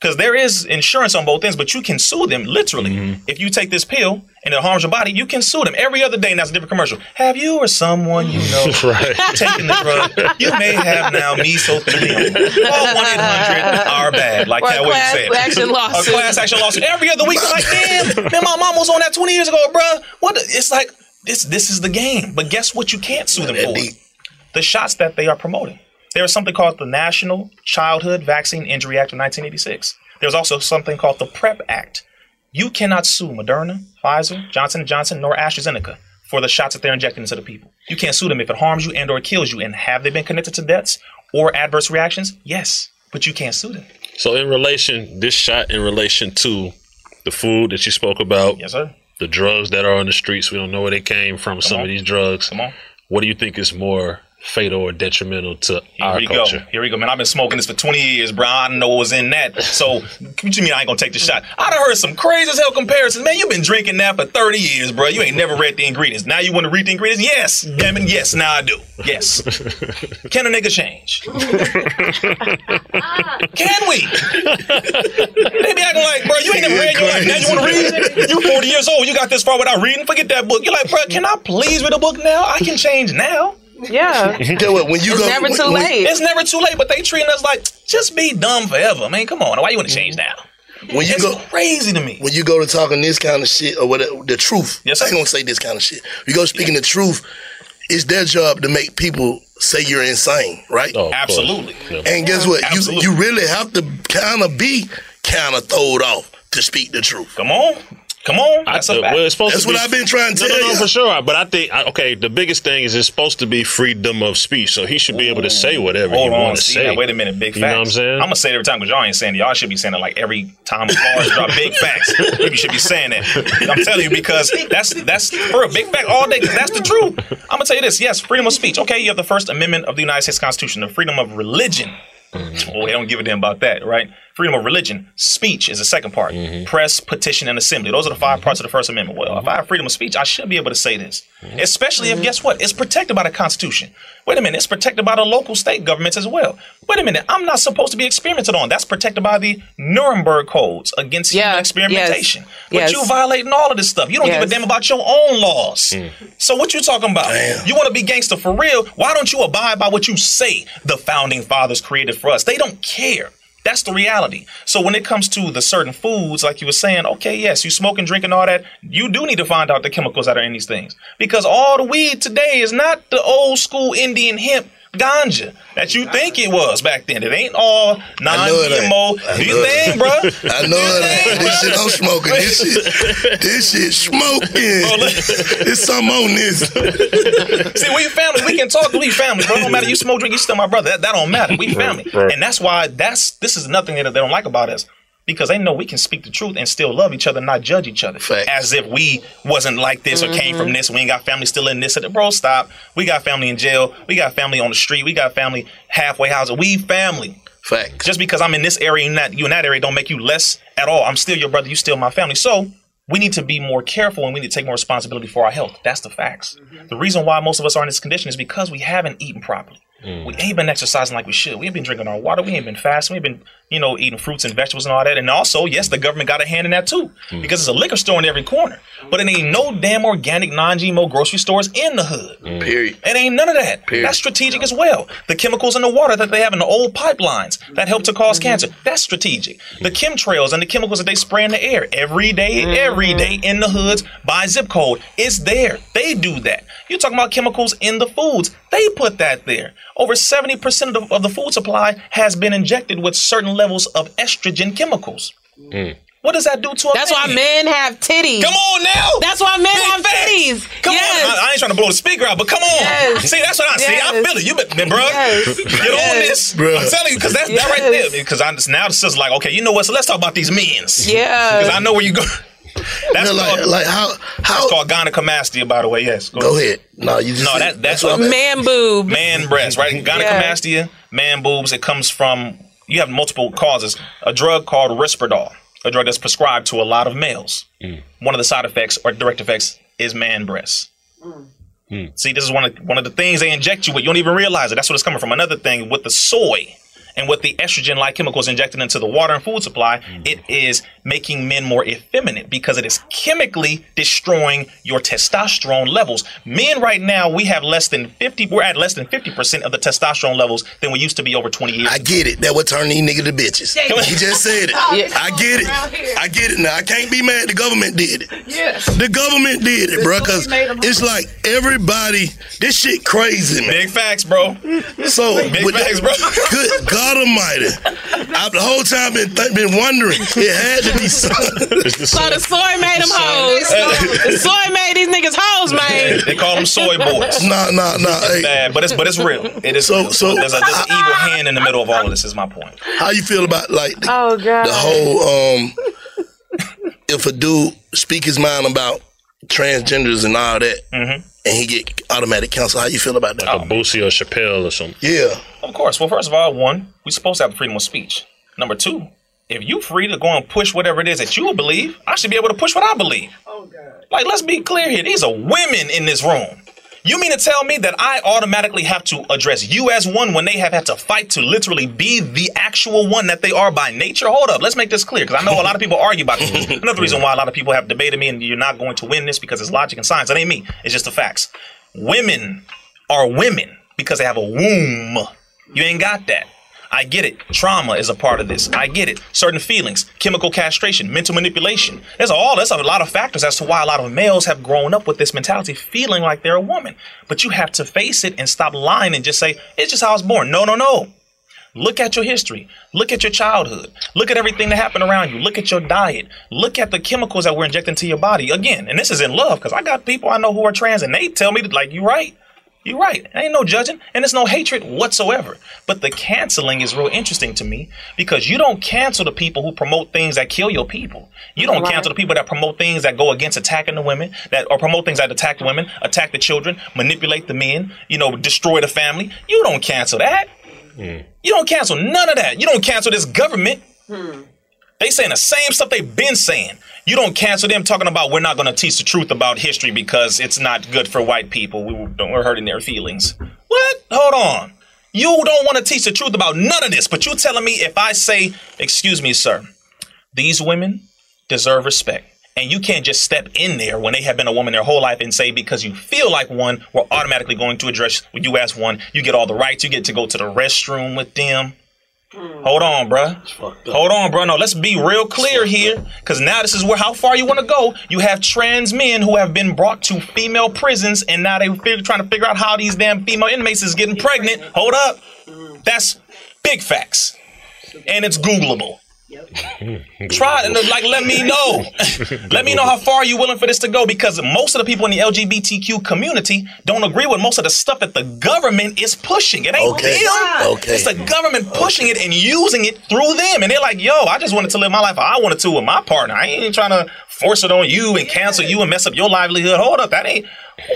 Because there is insurance on both ends, but you can sue them literally. Mm-hmm. If you take this pill and it harms your body, you can sue them every other day. And that's a different commercial. Have you or someone you know Right. taken the drug? You may have now mesothelioma. Call 1 800 are bad, like Or a Katt Williams class said. action lawsuit. A class action lawsuit. Every other week, I'm like, damn, man, my mom was on that 20 years ago, bro. What? The? It's like, this, this is the game. But guess what? You can't sue them for deep. The shots that they are promoting. There is something called the National Childhood Vaccine Injury Act of 1986. There's also something called the PREP Act. You cannot sue Moderna, Pfizer, Johnson & Johnson, nor AstraZeneca for the shots that they're injecting into the people. You can't sue them if it harms you and or kills you. And have they been connected to deaths or adverse reactions? Yes, but you can't sue them. So in relation, this shot in relation to the food that you spoke about, Yes, sir. the drugs that are on the streets, we don't know where they came from. some on. of these drugs. Come on. What do you think is more fatal or detrimental to Here our we culture? go. Here we go, man. I've been smoking this for 20 years, bro. I didn't know what was in that. So, what you mean I ain't gonna take the shot? I'd have heard some crazy as hell comparisons. Man, you've been drinking that for 30 years, bro. You ain't never read the ingredients. Now you want to read the ingredients? Yes. Damn it, yes. Now I do. Yes. Can a nigga change? Can we? They be acting like, bro, you ain't never read your life. Now you want to read? It? You 40 years old. You got this far without reading? Forget that book. You're like, bro, can I please read a book now? I can change now. Yeah. Get what? When you It's go, never when- too when- late. It's never too late, but they treating us like just be dumb forever. I mean, come on. Why you want to change mm-hmm. now? When you It's go, crazy to me. when you go to talking this kind of shit or whatever, the truth. Yes, I ain't gonna say this kind of shit. You go speaking the truth. It's their job to make people say you're insane, right? Oh. Absolutely. Yeah. And guess what? You Absolutely. you really have to kind of be kind of throwed off to speak the truth. Come on. Come on. I- That's a uh, fact. well, it's supposed That's to be, what I've been trying to No, tell no, no, you. for sure. But I think I- okay, the biggest thing is it's supposed to be freedom of speech, so he should be able to say whatever Hold on. wants to say. now, wait a minute. Big facts. You know what I'm saying? I'm going to say it every time because y'all ain't saying it. Y'all should be saying it like every time bars drop big facts. You should be saying that. I'm telling you because that's that's for a big fact all day that's the truth. I'm going to tell you this. Yes, freedom of speech. Okay, you have the First Amendment of the United States Constitution, the freedom of religion. Well, they don't give a damn about that, right? Freedom of religion. Speech is the second part. Mm-hmm. Press, petition, and assembly. Those are the five mm-hmm. parts of the First Amendment. Well, if I have freedom of speech, I should be able to say this. Mm-hmm. Especially if, guess what? It's protected by the Constitution. Wait a minute, it's protected by the local state governments as well. Wait a minute, I'm not supposed to be experimented on. That's protected by the Nuremberg codes against Yeah, human experimentation. yes, But yes. you violating all of this stuff. You don't give a damn about your own laws. Mm. So what you talking about? You want to be gangster for real? Why don't you abide by what you say the founding fathers created for us? They don't care. That's the reality. So when it comes to the certain foods, like you were saying, okay, yes, you smoking, drinking, all that, you do need to find out the chemicals that are in these things. Because all the weed today is not the old school Indian hemp ganja that you think it was back then. It ain't all I know it ain't. non-GMO. I Do know your thing, ain't. bro. I know it ain't. This shit I'm smoking. This shit, this shit smoking. Look. There's something on this. See, we family. We can talk. We family, bro. No matter you smoke, drink, you still my brother. That, that don't matter. We family, right. and that's why that's this is nothing that they don't like about us because they know we can speak the truth and still love each other, not judge each other, Facts. as if we wasn't like this or came from mm-hmm. this. We ain't got family still in this. Bro, stop. We got family in jail. We got family on the street. We got family halfway houses. We family. Facts. Just because I'm in this area and not you in that area don't make you less at all. I'm still your brother. You still my family. So we need to be more careful and we need to take more responsibility for our health. That's the facts. Mm-hmm. The reason why most of us are in this condition is because we haven't eaten properly. Mm. We ain't been exercising like we should. We ain't been drinking our water. We ain't been fasting. We've been, you know, eating fruits and vegetables and all that. And also, yes, the government got a hand in that too, hmm. because it's a liquor store in every corner. But it ain't no damn organic, non-GMO grocery stores in the hood. Hmm. Period. It ain't none of that. Period. That's strategic as well. The chemicals in the water that they have in the old pipelines that help to cause hmm. cancer, that's strategic. The chemtrails and the chemicals that they spray in the air every day, every day in the hoods by zip code, it's there. They do that. You're talking about chemicals in the foods. They put that there. Over 70% of the, of the food supply has been injected with certain levels of estrogen chemicals. Mm. What does that do to a man? That's why men have titties. Come on now. That's why men Big have facts. titties. Come yes. on. I, I ain't trying to blow the speaker out, but come on. Yes. See, that's what I see. I Yes. feel it. You been, bro. Yes. Get on this. Bro. I'm telling you, because that's that right there. Because I just now the sister's like, okay, you know what? So let's talk about these men's. Yeah. Because I know where you go. That's Yeah, like, called, like how how that's called gynecomastia, by the way. Yes. Go ahead. No, you just No, that- that's what Man boob. Man breast, right? Gynecomastia, man boobs. It comes from you have multiple causes. A drug called Risperdal, a drug that's prescribed to a lot of males. Mm. One of the side effects or direct effects is man breasts. Mm. Mm. See, this is one of one of the things they inject you with. You don't even realize it. That's what it's coming from. Another thing with the soy And with the estrogen like chemicals injected into the water and food supply, mm-hmm. it is making men more effeminate because it is chemically destroying your testosterone levels. Men right now, we have less than 50, we're at less than 50% of the testosterone levels than we used to be over 20 years I get it. That would turn these niggas to bitches. He just said it. I get it. I get it now. I can't be mad the government did it. Yes. The government did it, bro. Cause it's like everybody, this shit crazy, man. Big facts, bro. So, Big facts, that- bro. good God Almighty, I've the whole time been th- been wondering. It had to be something. So the soy made them hoes. the soy made these niggas hoes, man. They call them soy boys. Nah, nah, nah. It's Hey, bad, but it's but it's real. It is So- real. so- there's a there's an evil hand in the middle of all of this. Is my point. how you feel about like the, Oh god. the whole um? If a dude speak his mind about transgenders and all that, Mm-hmm. and he get automatic counsel, how you feel about that? Like a Boosie or Chappelle or something. Yeah. Of course. Well, first of all, one, we're supposed to have freedom of speech. Number two, if you free to go and push whatever it is that you believe, I should be able to push what I believe. Oh God. Like, let's be clear here. These are women in this room. You mean to tell me that I automatically have to address you as one when they have had to fight to literally be the actual one that they are by nature? Hold up, let's make this clear because I know a lot of people argue about this. Another reason why a lot of people have debated me and you're not going to win this because it's logic and science. That ain't me. It's just the facts. Women are women because they have a womb. You ain't got that. I get it. Trauma is a part of this. I get it. Certain feelings, chemical castration, mental manipulation. There's all there's a lot of factors as to why a lot of males have grown up with this mentality, feeling like they're a woman. But you have to face it and stop lying and just say, it's just how I was born. No, no, no. Look at your history. Look at your childhood. Look at everything that happened around you. Look at your diet. Look at the chemicals that we're injecting into your body. Again, and this is in love because I got people I know who are trans and they tell me like, you're right. You're right. Ain't no judging and it's no hatred whatsoever. But the canceling is real interesting to me because you don't cancel the people who promote things that kill your people. You don't Right. cancel the people that promote things that go against attacking the women, that or promote things that attack the women, attack the children, manipulate the men, you know, destroy the family. You don't cancel that. Hmm. You don't cancel none of that. You don't cancel this government. Hmm. They saying the same stuff they've been saying. You don't cancel them talking about we're not going to teach the truth about history because it's not good for white people. We were, we're hurting their feelings. What? Hold on. You don't want to teach the truth about none of this, but you're telling me if I say, excuse me, sir, these women deserve respect. And you can't just step in there when they have been a woman their whole life and say because you feel like one, we're automatically going to address you as one. You get all the rights. You get to go to the restroom with them. Hold on, bruh. Hold on, bro. No, let's be real clear here, because now this is where how far you want to go. You have trans men who have been brought to female prisons, and now they figure, trying to figure out how these damn female inmates is getting pregnant. Hold up, that's big facts, and it's Googleable. Try and uh, like let me know. let me know how far you're willing for this to go because most of the people in the LGBTQ community don't agree with most of the stuff that the government is pushing. It ain't Okay. them. Okay. It's the government pushing it and using it through them. And they're like, yo, I just wanted to live my life I wanted to with my partner. I ain't trying to force it on you and cancel you and mess up your livelihood. Hold up. That ain't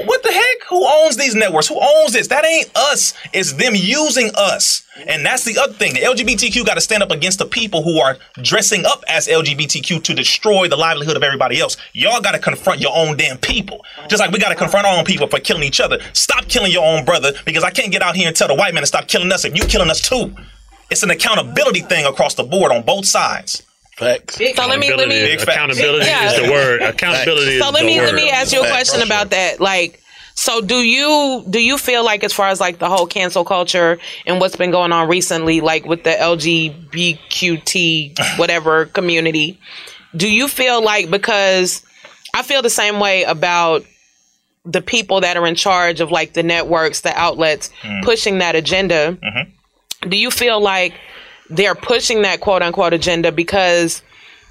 what the heck? Who owns these networks? Who owns this? That ain't us. It's them using us. And that's the other thing. The LGBTQ got to stand up against the people who are dressing up as LGBTQ to destroy the livelihood of everybody else. Y'all got to confront your own damn people. Just like we got to confront our own people for killing each other. Stop killing your own brother because I can't get out here and tell the white man to stop killing us if you killing us too. It's an accountability thing across the board on both sides. Facts. So let me let me Big accountability Yeah. is the word. Accountability So is let the me word. let me ask you a Facts. question about that. Like, so do you do you feel like as far as like the whole cancel culture and what's been going on recently, like with the LGBTQT whatever community, do you feel like because I feel the same way about the people that are in charge of like the networks, the outlets mm. pushing that agenda. Mm-hmm. Do you feel like they're pushing that quote unquote agenda because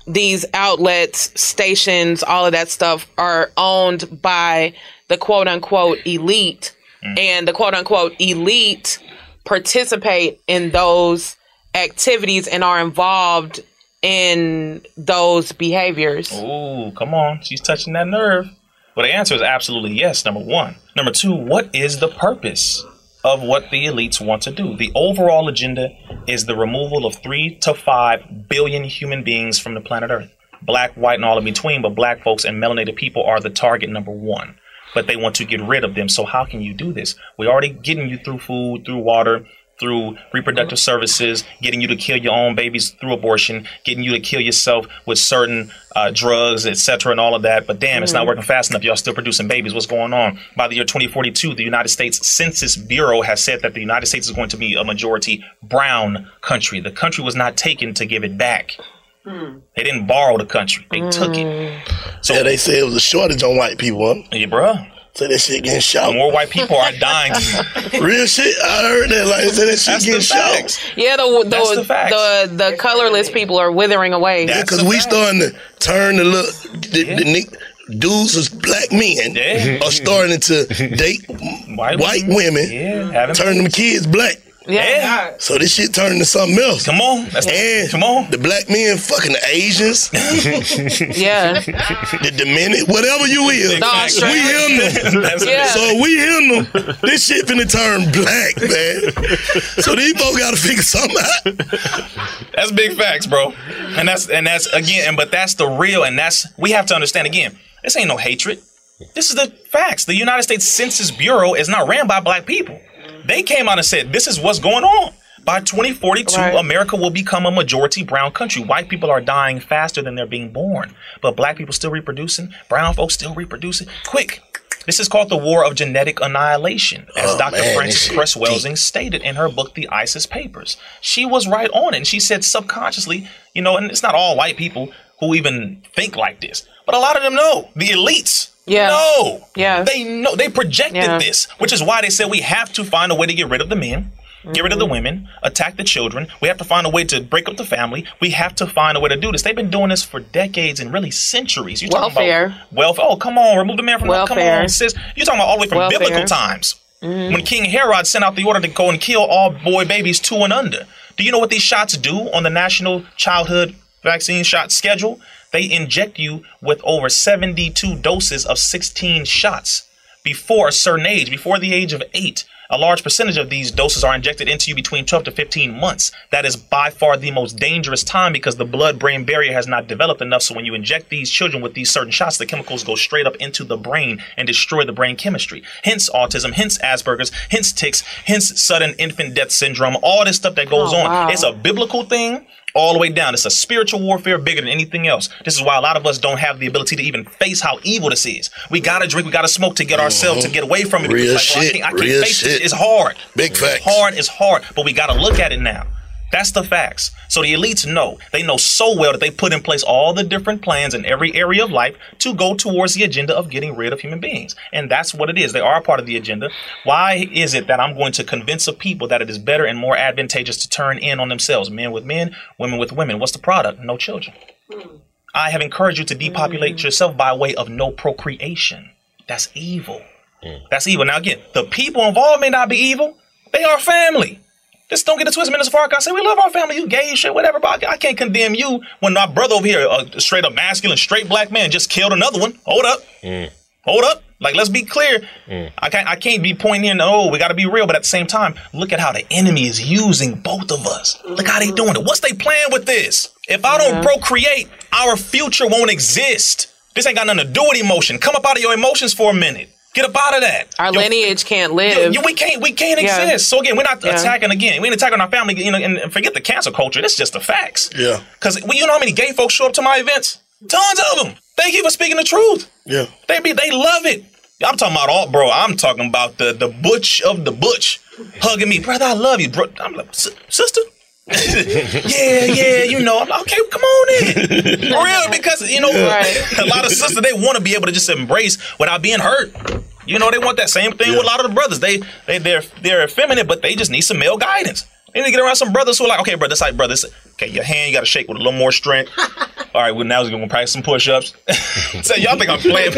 these outlets, stations, all of that stuff are owned by the quote unquote elite, mm-hmm. and the quote unquote elite participate in those activities and are involved in those behaviors. Ooh, come on. She's touching that nerve. Well, the answer is absolutely yes, number one. Number two, what is the purpose of what the elites want to do? The overall agenda is the removal of three to five billion human beings from the planet Earth. Black, white, and all in between, but black folks and melanated people are the target number one. But they want to get rid of them. So how can you do this? We're already getting you through food, through water, through reproductive services, getting you to kill your own babies through abortion, getting you to kill yourself with certain uh, drugs, etc., and all of that. But damn, it's not Mhm. working fast enough. Y'all still producing babies. What's going on? By the year 2042, the United States Census Bureau has said that the United States is going to be a majority brown country. The country was not taken to give it back. They didn't borrow the country; they took it. So yeah, they say it was a shortage on white people. Huh? Yeah, bruh. So that shit getting shot. More white people are dying. Real shit. I heard that. Like, say that shit getting shot. Yeah, the That's the the the, the colorless people are withering away. Yeah, because we starting to turn the look. The, the dudes as black men Yeah. are starting to date white, women, having turn them kids black. Yeah. So this shit turning to something else. Come on. That's and come on. The black men fucking the Asians. yeah. The Dominican, whatever you is. The we him them. Yeah. So we him them. This shit finna turn black, man. So these folks gotta figure something out. That's big facts, bro. And that's and that's again, and but that's the real, and that's we have to understand again. This ain't no hatred. This is the facts. The United States Census Bureau is not ran by black people. They came out and said this is what's going on. By 2042, Right. America will become a majority brown country. White people are dying faster than they're being born, but black people still reproducing. Brown folks still reproducing. Quick. This is called the War of Genetic Annihilation, as Oh, Dr. man, Frances this Cress. Welsing stated in her book, The ISIS Papers. She was right on it. And she said subconsciously, you know, and it's not all white people who even think like this, but a lot of them know. The elites. Yeah. No. Yeah. They know. They projected Yeah. this, which is why they said we have to find a way to get rid of the men. Get rid of the Mm-hmm. women, attack the children. We have to find a way to break up the family. We have to find a way to do this. They've been doing this for decades and really centuries. You talking Welfare. about welfare? Oh, come on, remove the man from the come Welfare. on, sis. You're talking about all the way from Welfare. biblical times Mhm. when King Herod sent out the order to go and kill all boy babies two and under. Do you know what these shots do on the National Childhood Vaccine Shot Schedule? They inject you with over 72 doses of 16 shots before a certain age, before the age of eight. A large percentage of these doses are injected into you between 12 to 15 months. That is by far the most dangerous time because the blood brain barrier has not developed enough. So when you inject these children with these certain shots, the chemicals go straight up into the brain and destroy the brain chemistry. Hence autism, hence Asperger's, hence tics, hence sudden infant death syndrome, all this stuff that goes Oh, on. It's a biblical thing all the way down. It's a spiritual warfare bigger than anything else. This is why a lot of us don't have the ability to even face how evil this is. We gotta drink, we gotta smoke to get uh-huh. ourselves to get away from it. Real Like, well, I shit, can't, I can't real face shit. It's hard. Big It's facts. hard. It's hard. But we gotta look at it now. That's the facts. So the elites know. They know so well that they put in place all the different plans in every area of life to go towards the agenda of getting rid of human beings. And that's what it is. They are part of the agenda. Why is it that I'm going to convince a people that it is better and more advantageous to turn in on themselves? Men with men, women with women. What's the product? No children. I have encouraged you to depopulate mm. yourself by way of no procreation. That's evil. Mm. That's evil. Now, again, the people involved may not be evil. They are family. Just don't get it twisted, Minister Farrakhan. I say we love our family. You gay, shit, whatever. But I can't condemn you when my brother over here, a straight up masculine, straight black man, just killed another one. Hold up, mm. hold up. Like, let's be clear. Mm. I can't. I can't be pointing in. Oh, we got to be real. But at the same time, look at how the enemy is using both of us. Look how they doing it. What's they plan with this? If I don't procreate, our future won't exist. This ain't got nothing to do with emotion. Come up out of your emotions for a minute. Get up out of that. Our Your lineage can't live. Yo, yo, we can't we can't Yeah. exist. So again, we're not Yeah. attacking again. We ain't attacking our family. You know, and and forget the cancel culture. That's just the facts. Yeah. Because well, you know how many gay folks show up to my events? Tons of them. Thank you for speaking the truth. Yeah. They be they love it. I'm talking about all, bro. I'm talking about the the butch of the butch, hugging me, brother. I love you, bro. I'm like, sister. yeah, yeah, you know. I'm like, okay, come on in. For real, because you know, a lot of sisters they want to be able to just embrace without being hurt. You know, they want that same thing with a lot of the brothers. They they they're they're effeminate, but they just need some male guidance. They need to get around some brothers who are like, okay, brother, this like brother. This, okay, your hand you got to shake with a little more strength. All right, well now we're gonna practice some push-ups. so y'all think I'm playing?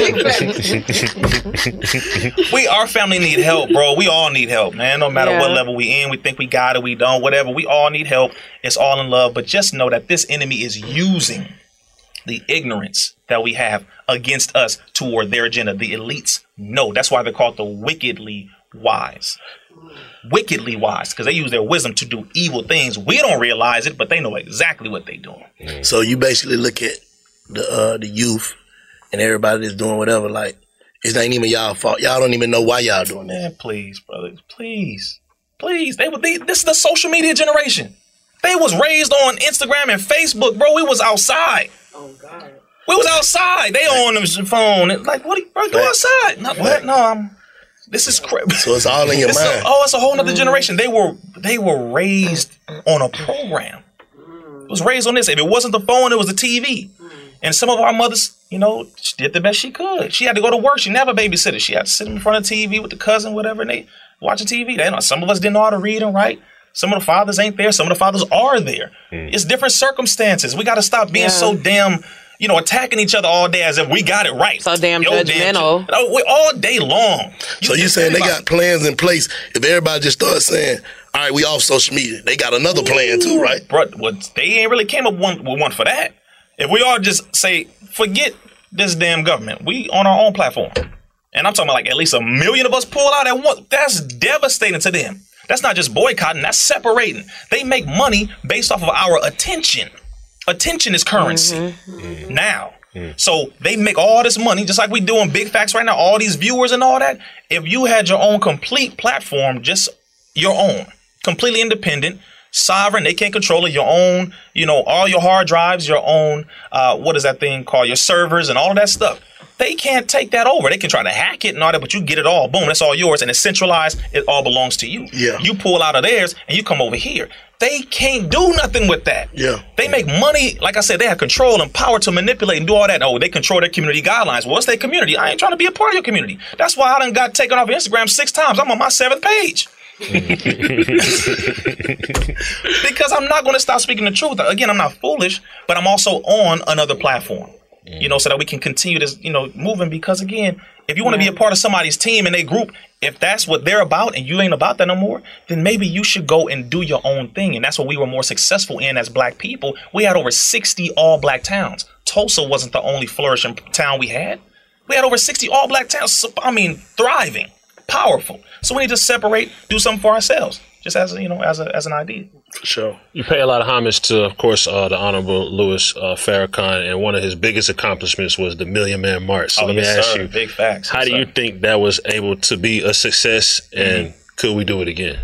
we our family need help, bro. We all need help, man. No matter what level we in, we think we got it, we don't, whatever. We all need help. It's all in love, but just know that this enemy is using the ignorance that we have against us toward their agenda. The elites know. That's why they're called the wickedly wise. Wickedly wise, because they use their wisdom to do evil things. We don't realize it, but they know exactly what they're doing. So you basically look at the uh, the youth and everybody that's doing whatever. Like it's not even y'all fault. Y'all don't even know why y'all doing that. Man, please, brother, please, Please, they were. They, this is the social media generation. They was raised on Instagram and Facebook, bro. We was outside. Oh God. We was outside. They on the phone. and Like, what? Bro, go outside. No, what? No, I'm. This is crazy. So it's all in your It's a- mind. oh, it's a whole other mm. generation. They were they were raised on a program. It was raised on this. If it wasn't the phone, it was the TV. And some of our mothers, you know, she did the best she could. She had to go to work. She never babysitted. She had to sit in front of TV with the cousin, whatever, and they watching TV. They know some of us didn't know how to read and write. Some of the fathers ain't there. Some of the fathers are there. Mm. It's different circumstances. We got to stop being Yeah. so damn, you know, attacking each other all day as if we got it right. So damn judgmental. No, we all day long. So you saying they got plans in place? If everybody just starts saying, "All right, we off social media," they got another plan too, right? Bro, well, they ain't really came up one, with one for that. If we all just say, forget this damn government, we on our own platform. And I'm talking about like at least a million of us pull out at once. That's devastating to them. That's not just boycotting, that's separating. They make money based off of our attention. Attention is currency mm-hmm. Mm-hmm. now. Mm. So they make all this money, just like we do on Big Facts right now, all these viewers and all that. If you had your own complete platform, just your own, completely independent, sovereign, they can't control it, your own, you know, all your hard drives, your own, uh, what is that thing called, your servers and all of that stuff. They can't take that over. They can try to hack it and all that, but you get it all. Boom, that's all yours. And it's centralized. It all belongs to you. Yeah. You pull out of theirs and you come over here. They can't do nothing with that. Yeah. They make money, like I said, they have control and power to manipulate and do all that. Oh, they control their community guidelines. Well, what's their community? I ain't trying to be a part of your community. That's why I done got taken off Instagram six times. I'm on my seventh page. because I'm not going to stop speaking the truth. Again, I'm not foolish, but I'm also on another platform. You know, so that we can continue this, you know, moving. Because again, if you want to be a part of somebody's team and they group, if that's what they're about and you ain't about that no more, then maybe you should go and do your own thing. And that's what we were more successful in as black people. We had over 60 all black towns. Tulsa wasn't the only flourishing town we had. We had over 60 all black towns. I mean, thriving, powerful. So we need to separate, do something for ourselves, just as a, you know, as a, as an idea. For sure. You pay a lot of homage to, of course, uh, the Honorable Louis uh, Farrakhan, and one of his biggest accomplishments was the Million Man March. So Oh, let me ask sir. you, Big facts. how Yes, do you sir. think that was able to be a success, and Mm-hmm. could we do it again?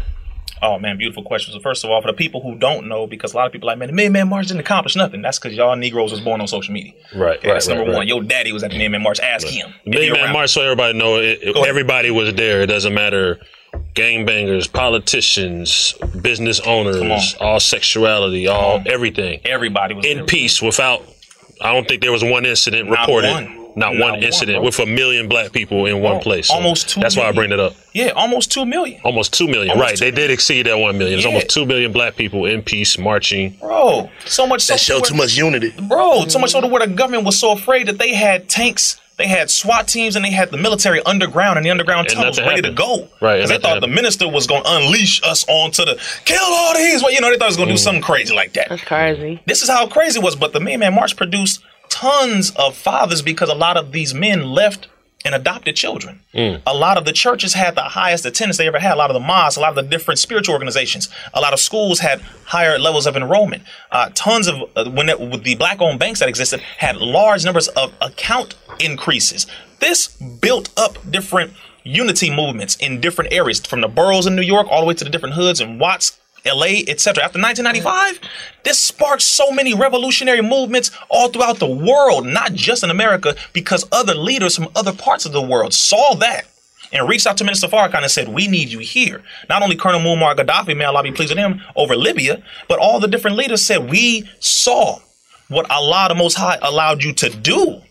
Oh man, beautiful question. So first of all, for the people who don't know, because a lot of people are like, man, the Million Man March didn't accomplish nothing. That's because y'all Negroes was born on social media. Right, Okay, right, that's right, number right. one. Your daddy was at the Million Man March. Ask him. Million Man March, so everybody know it- everybody was there. It doesn't matter. Gangbangers, politicians, business owners, all sexuality, all everything. Everybody was in peace without. I don't think there was one incident Not reported. one. Not, Not one one, incident bro. with a million black people in one Bro, place. So almost two That's why I bring it up. Yeah, almost two million. Almost two million. Almost right. two They did exceed that one million. There's Yeah. almost two million black people in peace marching. Bro, so much so That show too much unity. Bro, so much so to where the government was so afraid that they had tanks, they had SWAT teams, and they had the military underground and the underground And tunnels ready happened. to go. Right, Because they nothing thought the minister was going to unleash us onto the kill all these. Well, you know, they thought it was going to do mm. something crazy like that. That's crazy. This is how crazy it was. But the Million Man March produced tons of fathers because a lot of these men left and adopted children. A lot of the churches had the highest attendance they ever had. A lot of the mosques, a lot of the different spiritual organizations, a lot of schools had higher levels of enrollment. Uh, tons of uh, when it, with the black-owned banks that existed had large numbers of account increases. This built up different unity movements in different areas, from the boroughs in New York all the way to the different hoods in Watts, LA, etc. After 1995, this sparked so many revolutionary movements all throughout the world, not just in America, because other leaders from other parts of the world saw that and reached out to Minister Farrakhan and said, "We need you here." Not only Colonel Muammar Gaddafi, may Allah be pleased with him, over Libya, but all the different leaders said, "We saw what Allah the Most High allowed you to do,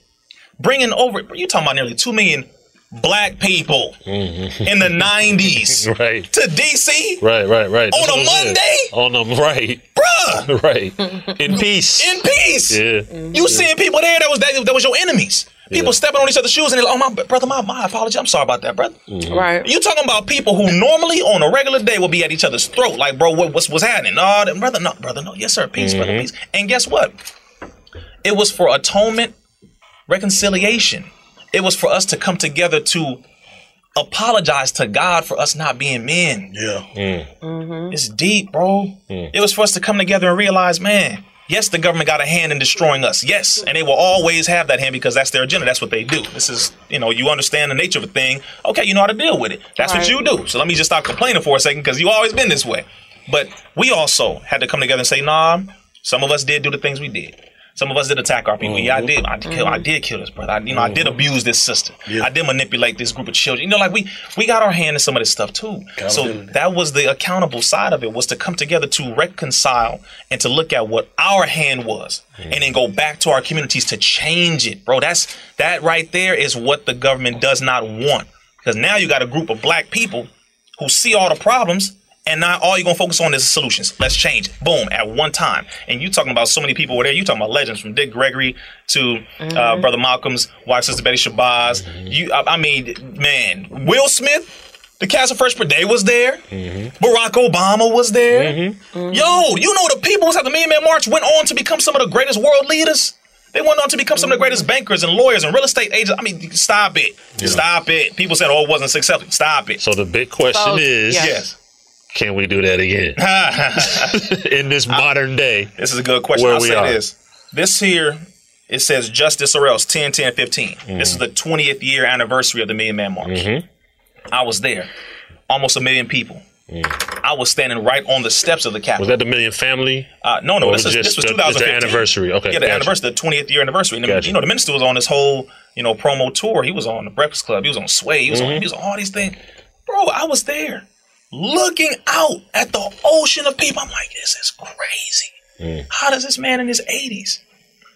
bringing over." You talking about nearly two million black people mm-hmm. in the 90s right. to DC Right, right, right. On That's a what it is. Monday? On a right. Bruh. right. In peace. in peace. Yeah. You seeing people there that was that, that was your enemies. People stepping on each other's shoes and they're like, oh my brother, my, my apology. I'm sorry about that, brother. Mm-hmm. Right. You talking about people who normally on a regular day will be at each other's throat, like, bro, what, what's what's happening? No, then, brother, no, brother, no, yes, sir, peace, brother, mm-hmm. peace. And guess what? It was for atonement, reconciliation. It was for us to come together to apologize to God for us not being men. Yeah. Mm. Mm-hmm. It's deep, bro. Mm. It was for us to come together and realize, man, Yes, the government got a hand in destroying us. Yes, and they will always have that hand because that's their agenda. That's what they do. This is, you know, you understand the nature of a thing. Okay, you know how to deal with it. That's what you do. So let me just stop complaining for a second because you always been this way. But we also had to come together and say, nah, some of us did do the things we did. Some of us did attack our people. Yeah, I mm-hmm. did. I did kill. I mm-hmm. did kill this brother. I, you know, I did mm-hmm. abuse this sister. I did manipulate this group of children. You know, like we we got our hand in some of this stuff too. So that was the accountable side of it was to come together to reconcile and to look at what our hand was and then go back to our communities to change it bro that's that right there is what the government does not want because now you got a group of black people who see all the problems and now all you're gonna focus on is solutions. Let's change. it. Boom, at one time. And you talking about so many people were there. You talking about legends from Dick Gregory to uh, mm-hmm. Brother Malcolm's wife, Sister Betty Shabazz. Mm-hmm. You, I, I mean, man, Will Smith, the cast of Fresh Prince, they was there. Mm-hmm. Barack Obama was there. Yo, you know the people who was at the Million Man March went on to become some of the greatest world leaders. They went on to become some of the greatest bankers and lawyers and real estate agents. I mean, stop it. Stop it. People said, oh, it wasn't successful. Stop it. So the big question So, is, yeah. yes. Can we do that again in this modern day? This is a good question. I'll say are. this. This here, it says Justice or else 10, 10, 15. Mm-hmm. This is the 20th year anniversary of the Million Man March. I was there. Almost a million people. I was standing right on the steps of the Capitol. Mm. Was that the Million Family? Uh, no, no, this, was is, this was the- the 2015. anniversary? Okay, Yeah, the gotcha. anniversary, the 20th year anniversary. And the- Gotcha. You know, the minister was on this whole, you know, promo tour. He was on the Breakfast Club. He was on Sway. He was, Mm-hmm. on, he was on all these things. Bro, I was there looking out at the ocean of people. I'm like, this is crazy. Mm. How does this man in his 80s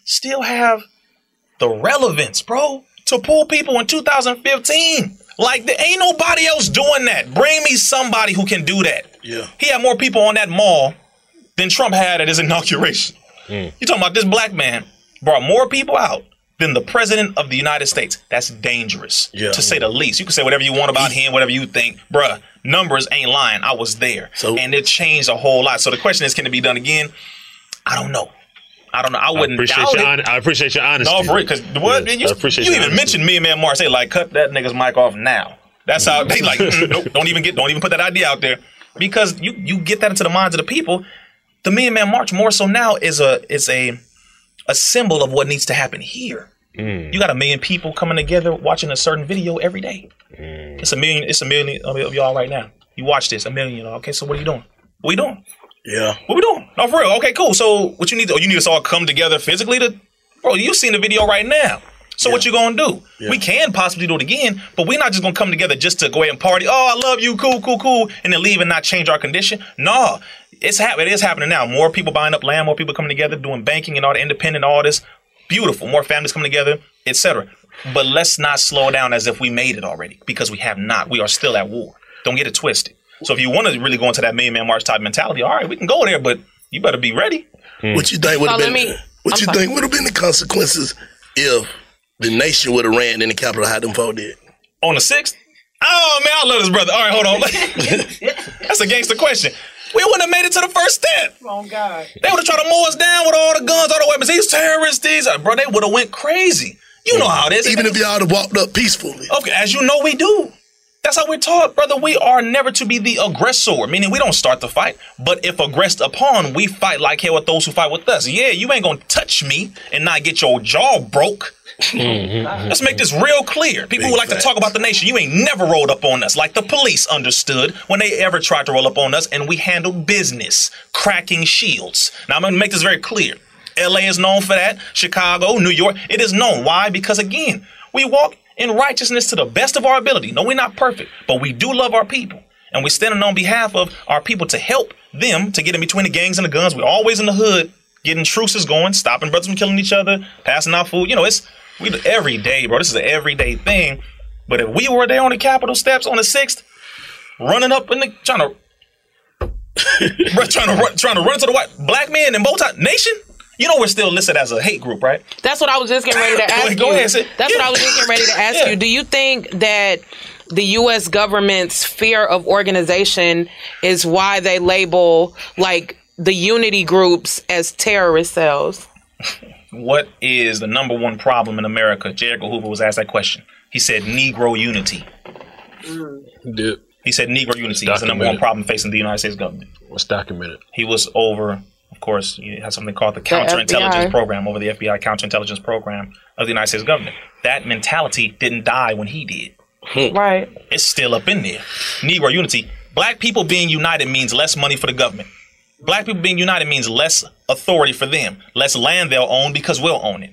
still have the relevance, bro, to pull people in 2015? Like, there ain't nobody else doing that. Bring me somebody who can do that. Yeah. He had more people on that mall than Trump had at his inauguration. Mm. You talking about this black man brought more people out than the president of the United States. That's dangerous, Yeah. to say the least. You can say whatever you want about him, whatever you think, bruh. Numbers ain't lying. I was there, So- and it changed a whole lot. So the question is, can it be done again? I don't know. I don't know. I I wouldn't appreciate doubt your it. hon- I appreciate your honesty. No, for because what Yes, you, I appreciate you even honesty. mentioned me and man Mars. They like cut that nigga's mic off now. That's how they like. mm, nope, don't even get. Don't even put that idea out there because you you get that into the minds of the people. The Million Man March more so now is a is a a symbol of what needs to happen here. Mm. You got a million people coming together watching a certain video every day. Mm. It's a million. It's a million of y'all right now. You watch this, a million. You know. Okay, so what are you doing? What are you doing? Yeah. What we doing? No, for real. Okay, cool. So what you need? To, oh, you need us all come together physically to, bro. You seen the video right now. So what you gonna do? We can possibly do it again, but we're not just gonna come together just to go ahead and party. Oh, I love you, cool, cool, cool, and then leave and not change our condition. No, it's hap- It is happening now. More people buying up land, more people coming together, doing banking and all the independent, all this. Beautiful. More families coming together, etc. But let's not slow down as if we made it already, because we have not. We are still at war. Don't get it twisted. So if you want to really go into that million man march type mentality, all right, we can go there, but you better be ready. Hmm. What you think would have been? me- what I'm you sorry. think would have been the consequences if the nation would have ran in the Capitol how them folk did? on the sixth. Oh man, I love this brother. All right, hold on. That's a gangster question. We wouldn't have made it to the first step. Oh God. They would have tried to mow us down with all the guns, all the weapons. These terrorists, these uh, bro, they would have went crazy. You know how it is. Even if y'all had walked up peacefully. Okay, as you know, we do. That's how we're taught, brother. We are never to be the aggressor, meaning we don't start the fight. But if aggressed upon, we fight like hell with those who fight with us. Yeah, you ain't gonna touch me and not get your jaw broke. Mm-hmm. Let's make this real clear. People who like to talk about the nation, you ain't never rolled up on us like the police understood when they ever tried to roll up on us, and we handled business, cracking shields. Now I'm gonna make this very clear. LA is known for that. Chicago, New York, it is known. Why? Because again, we walk in righteousness to the best of our ability. No, we're not perfect, but we do love our people. And we're standing on behalf of our people to help them to get in between the gangs and the guns. We're always in the hood, getting truces going, stopping brothers from killing each other, passing out food. You know, it's we do every day, bro. This is an everyday thing. But if we were there on the Capitol steps on the sixth, running up in the trying to bro, trying to run, trying to run to the white black man in tie nation, you know we're still listed as a hate group, right? That's what I was just getting ready to ask go you. ahead, say- That's what. I was just getting ready to ask Yeah. you. Do you think that the U.S. government's fear of organization is why they label like the unity groups as terrorist cells? What is the number one problem in America? J. Edgar Hoover was asked that question. He said Negro unity. Mm. Dude, He said Negro unity is the number one problem facing the United States government. what's documented? He was over course, you have something called the counterintelligence FBI. program over the FBI counterintelligence program of the United States government. That mentality didn't die when he did. Hmm. Right. It's still up in there. Negro unity. Black people being united means less money for the government. Black people being united means less authority for them, less land they'll own because we'll own it,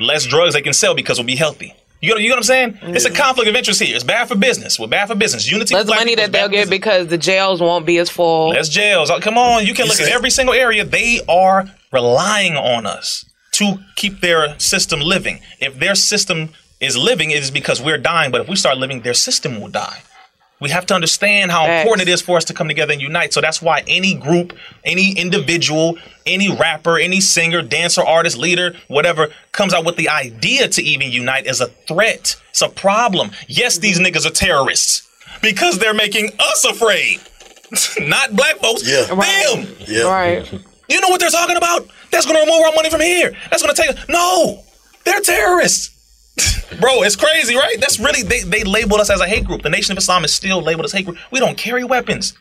less drugs they can sell because we'll be healthy. You know, you know what I'm saying? It's a conflict of interest here. It's bad for business. We're bad for business. Unity. Less for black money that they'll get business. because the jails won't be as full. Less jails. Oh, Come on, you can look at every single area. They are relying on us to keep their system living. If their system is living, it is because we're dying. But if we start living, their system will die. We have to understand how Facts. important it is for us to come together and unite. So that's why any group, any individual, any rapper, any singer, dancer, artist, leader, whatever, comes out with the idea to even unite is a threat. It's a problem. Yes, mm-hmm. these niggas are terrorists because they're making us afraid. Not black folks. Yeah. Them. Yeah. Right. You know what they're talking about? That's going to remove our money from here. That's going to take. No, they're terrorists. Bro, it's crazy, right? That's really they, they labeled us as a hate group. The Nation of Islam is still labeled as hate group. We don't carry weapons.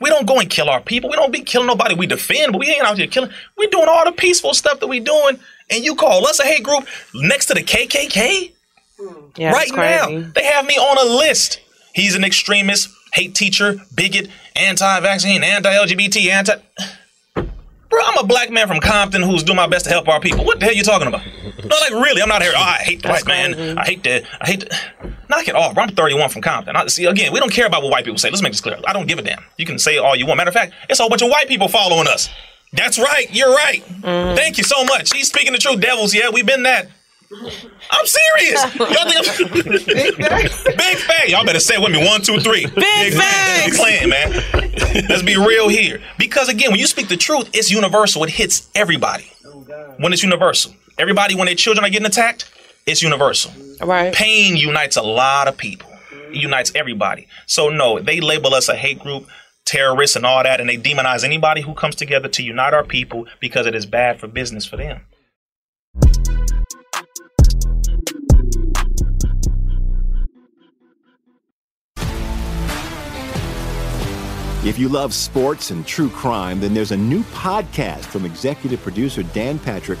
We don't go and kill our people. We don't be killing nobody. We defend, but we ain't out here killing. We're doing all the peaceful stuff that we doing, and you call us a hate group next to the KKK? Hmm. Yeah, right now, they have me on a list. He's an extremist, hate teacher, bigot, anti-vaccine, anti-LGBT, anti. Bro, I'm a black man from Compton who's doing my best to help our people. What the hell are you talking about? No, like really, I'm not here. Oh, I hate the That's white man. crazy. I hate that. I hate. The... Knock it off. I'm 31 from Compton. I, see, again, we don't care about what white people say. Let's make this clear. I don't give a damn. You can say all you want. Matter of fact, it's a whole bunch of white people following us. That's right. You're right. Mm. Thank you so much. He's speaking the truth, devils. Yeah, we've been that. I'm serious. Y'all think I'm big fat? Y'all better say it with me. One, two, three. Big, facts. Big clan, man. Let's be real here. Because again, when you speak the truth, it's universal. It hits everybody. Oh, when it's universal, everybody when their children are getting attacked, it's universal. Right. Pain unites a lot of people. It unites everybody. So no, they label us a hate group, terrorists, and all that, and they demonize anybody who comes together to unite our people because it is bad for business for them. If you love sports and true crime, then there's a new podcast from executive producer Dan Patrick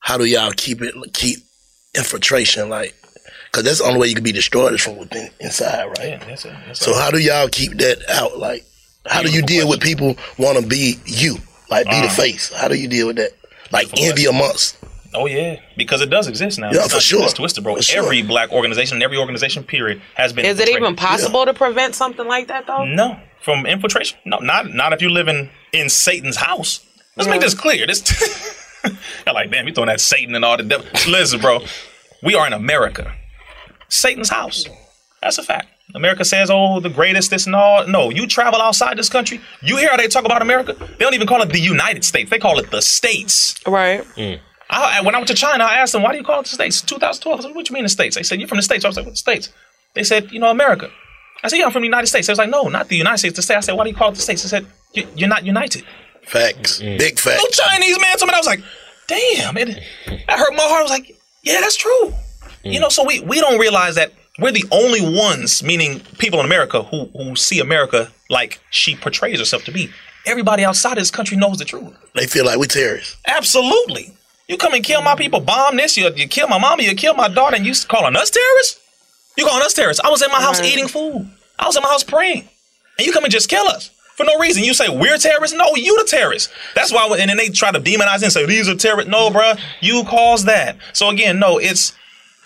how do y'all keep it keep infiltration like? Because that's the only way you can be destroyed is from within inside, right? Yeah, that's it. That's So it. how do y'all keep that out? Like, how do you deal with people want to be you, like be the Uh. face? How do you deal with that? Like envy amongst. Oh yeah, because it does exist now. Yeah, It's for sure. It's twisted, bro. For sure. Every black organization, and every organization, period, has been. Is it even infiltrated. possible to prevent something like that though? No, from infiltration. No, not not if you live in in Satan's house. Let's make this clear. This. You're like, damn, you throwing that Satan and all the devil. Listen, bro, we are in America. Satan's house. That's a fact. America says, oh, the greatest, this and all. No, you travel outside this country, you hear how they talk about America? They don't even call it the United States. They call it the States. Right. Mm. I, when I went to China, I asked them, why do you call it the States? 2012. I said, what do you mean the States? They said, you're from the States. I was like, what the States? They said, you know, America. I said, yeah, I'm from the United States. They was like, no, not the United States. The States. I said, why do you call it the States? They said, "You- you're not united. Facts, mm. big facts. No. Chinese man told me. I was like, damn, it, that hurt my heart. I was like, yeah, that's true. You mm. know, so we, we don't realize that we're the only ones, meaning people in America, who, who see America like she portrays herself to be. Everybody outside of this country knows the truth. They feel like we're terrorists. Absolutely. You come and kill my people, bomb this, you, you kill my mama, you kill my daughter, and you calling us terrorists? You calling us terrorists? I was in my house eating food. I was in my house praying. And you come and just kill us for no reason. You say we're terrorists? No, you the terrorist. That's why, and then they try to demonize it and say these are terrorists. No, bruh, you caused that. So again, no, it's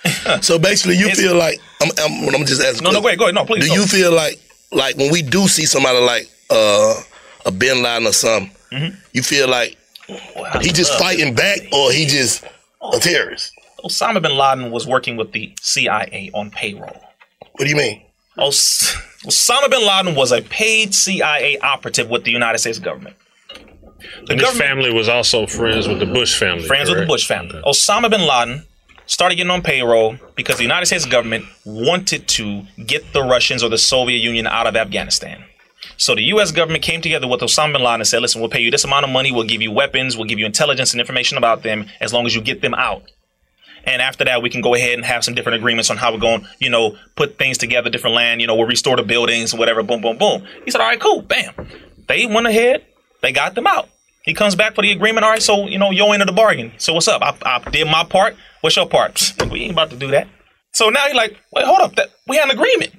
So basically, you feel like I'm, I'm, I'm just asking. no, no, ahead, go ahead, no, please. Do go. you feel like like when we do see somebody like uh, a Bin Laden or something, Mm-hmm. you feel like he just fighting back or he just a terrorist? Osama bin Laden was working with the CIA on payroll. What do you mean? Os- Osama bin Laden was a paid CIA operative with the United States government. The And his family was also friends with the Bush family. friends with the? Bush family. Osama bin Laden started getting on payroll because the United States government wanted to get the Russians or the Soviet Union out of Afghanistan. So the U.S. government came together with Osama bin Laden and said, listen, we'll pay you this amount of money, we'll give you weapons, we'll give you intelligence and information about them as long as you get them out. And after that, we can go ahead and have some different agreements on how we're going, you know, put things together, different land, you know, we'll restore the buildings, whatever, boom, boom, boom. He said, all right, cool, bam. They went ahead, they got them out. He comes back for the agreement. All right, so you know your end of the bargain. So what's up? I, I did my part. What's your part? We ain't about to do that. So now he's like, wait, hold up. That we had an agreement.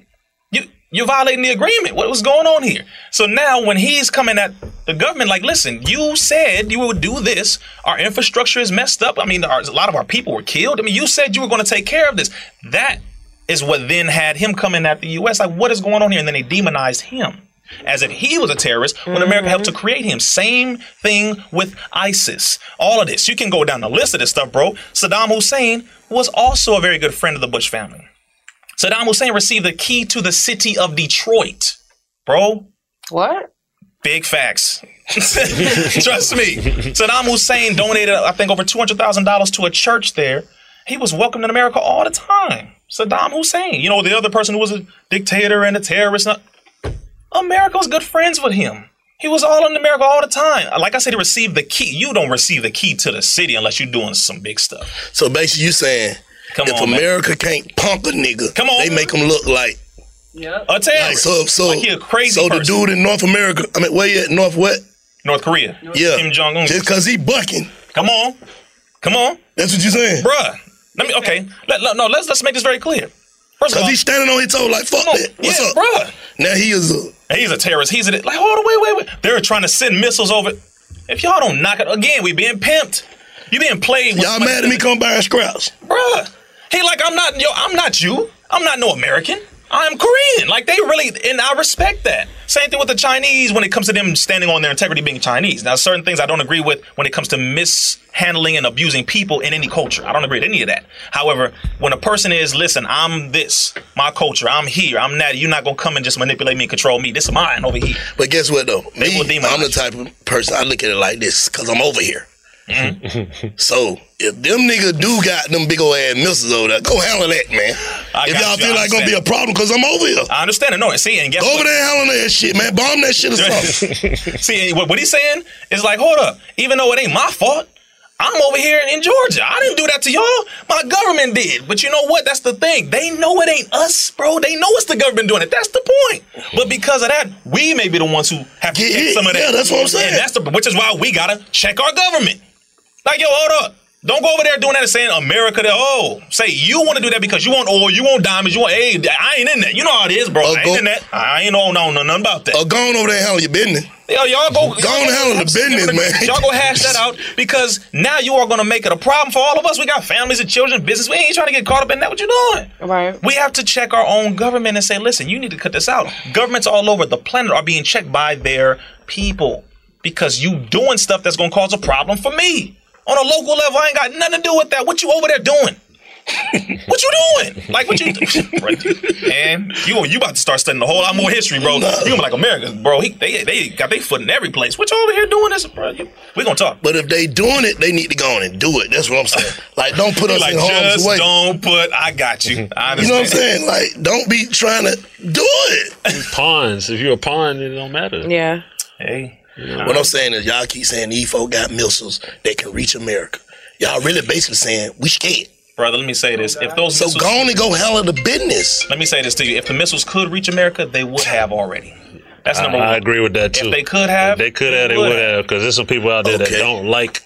You you're violating the agreement. What was going on here? So now when he's coming at the government, like, listen, you said you would do this. Our infrastructure is messed up. I mean, our, a lot of our people were killed. I mean, you said you were going to take care of this. That is what then had him coming at the U.S. Like, what is going on here? And then they demonized him as if he was a terrorist when America helped to mm-hmm. create him. Same thing with ISIS. All of this. You can go down the list of this stuff, bro. Saddam Hussein was also a very good friend of the Bush family. Saddam Hussein received the key to the city of Detroit, bro. What? Big facts. Trust me. Saddam Hussein donated, I think, over $200,000 to a church there. He was welcomed in America all the time. Saddam Hussein. You know, the other person who was a dictator and a terrorist. America was good friends with him. He was all in America all the time. Like I said, he received the key. You don't receive the key to the city unless you're doing some big stuff. So basically, you saying Come if on, man. America can't punk a nigga, Come on. they make him look like yeah, A terrorist. like so so. Like he a crazy so the dude in North America, I mean, where you at? North what? North Korea. Yeah, Kim Jong Un. Just cause he bucking, Come on. Come on. that's what you saying. Bruh. Let me okay. Let, let- no, let's let's make this very clear. First of Cause he's standing on his toe like fuck come on. that. What's yeah, up? bruh. Now he is a He's a terrorist. He's a like. Hold on, wait, wait, wait. They're trying to send missiles over. If y'all don't knock it again, we being pimped. You being played. With y'all mad at me? Come buying scraps. bruh. He like I'm not yo. I'm not you. I'm not no American. I'm Korean. Like they really, and I respect that. Same thing with the Chinese when it comes to them standing on their integrity being Chinese. Now, certain things I don't agree with when it comes to mishandling and abusing people in any culture. I don't agree with any of that. However, when a person is, listen, I'm this, my culture, I'm here, I'm that, you're not gonna come and just manipulate me and control me. This is mine over here. But guess what though? Me, I'm the type of person I look at it like this because I'm over here. Mm-hmm. so if them niggas do got them big old ass missiles over there, go handle that, man. I if y'all you, feel like gonna be a problem because I'm over here, I understand it. No, and see, and guess go what? over there and handle that shit, man. Bomb that shit or something. See, what, what he's saying is like, hold up. Even though it ain't my fault, I'm over here in Georgia. I didn't do that to y'all. My government did. But you know what? That's the thing. They know it ain't us, bro. They know it's the government doing it. That's the point. But because of that, we may be the ones who have to Yeah, check some of that. yeah, that's what I'm saying. And that's the which is why we gotta check our government. Like, yo, hold up. Don't go over there doing that and saying America. That oh, say you want to do that because you want oil, you want diamonds, you want. Hey, I ain't in that. You know how it is, bro. I ain't go- in that. I ain't know no, no nothing about that. Or go on over there and handle your business. Yo, y'all go. Go on and handle the business, man. Y'all go hash that out because now you are going to make it a problem for all of us. We got families and children, business. We ain't trying to get caught up in that. What you doing? Right. We have to check our own government and say, listen, you need to cut this out. Governments all over the planet are being checked by their people because you doing stuff that's going to cause a problem for me. On a local level, I ain't got nothing to do with that. What you over there doing? what you doing? Like what you man? You you about to start studying a whole lot more history, bro. You gonna be like America, bro. He, they they got their foot in every place. What you over here doing this, bro? You- We gonna talk. But if they doing it, they need to go on and do it. That's what I'm saying. Like, don't put us like in harm's just way. don't put. I got you. Mhm. I You know what I'm saying? Like, don't be trying to do it. Pawns. If you're a pawn, it don't matter. Yeah. Hey, What I'm saying is, y'all keep saying these folk got missiles that can reach America. Y'all really basically saying we scared. brother. Let me say this: if those So missiles, go on and go handle the business. let me say this to you: if the missiles could reach America, they would have already. That's number I, one. I agree with that too. If they could have, they could have, they would have, because there's some people out there that don't like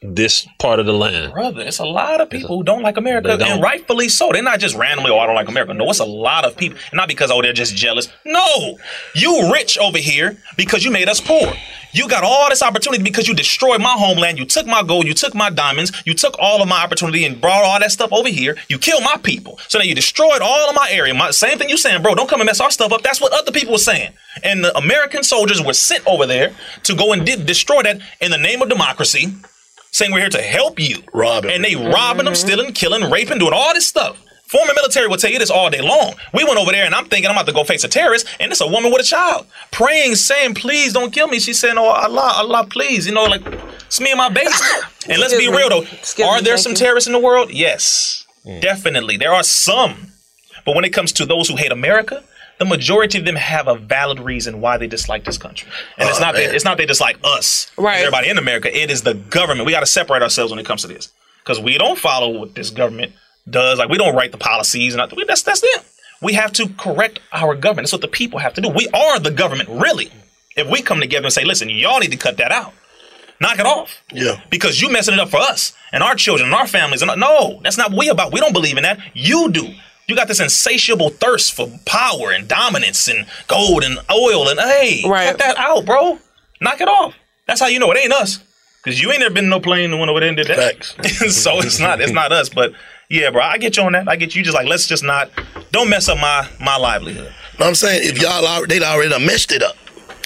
this part of the land. Brother, it's a lot of people who don't like America, don't. and rightfully so. They're not just randomly, oh, I don't like America. No, it's a lot of people. Not because, oh, they're just jealous. No, you rich over here because you made us poor. You got all this opportunity because you destroyed my homeland. You took my gold. You took my diamonds. You took all of my opportunity and brought all that stuff over here. You killed my people. So now you destroyed all of my area. My, same thing you saying, bro. Don't come and mess our stuff up. That's what other people were saying. And the American soldiers were sent over there to go and di- destroy that in the name of democracy saying we're here to help you. Robbing. And they robbing them, stealing, killing, raping, doing all this stuff. Former military will tell you this all day long. We went over there and I'm thinking I'm about to go face a terrorist, and it's a woman with a child praying, saying, Please don't kill me. She's saying, Oh Allah, Allah, please. You know, like it's me and my baby. and let's be me. real though. Excuse are me, there some you. terrorists in the world? Yes. Definitely. There are some. But when it comes to those who hate America, the majority of them have a valid reason why they dislike this country. And it's Oh, not man. that it's not they dislike us, Right. Everybody in America. It is the government. We got to separate ourselves when it comes to this because we don't follow what this government does. Like we don't write the policies, and we- that's that's them. We have to correct our government. That's what the people have to do. We are the government, really. If we come together and say, "Listen, y'all need to cut that out," knock it off Yeah. because you messing it up for us and our children and our families. And no, that's not what we about. We don't believe in that. You do. You got this insatiable thirst for power and dominance and gold and oil and hey, Right. cut that out, bro. Knock it off. That's how you know it ain't us. Cause you ain't never been no plane and went over there and did that. Facts. so it's not it's not us. But yeah, bro, I get you on that. I get you. Just like let's just not don't mess up my my livelihood. Know what I'm saying? If y'all already, they already done messed it up.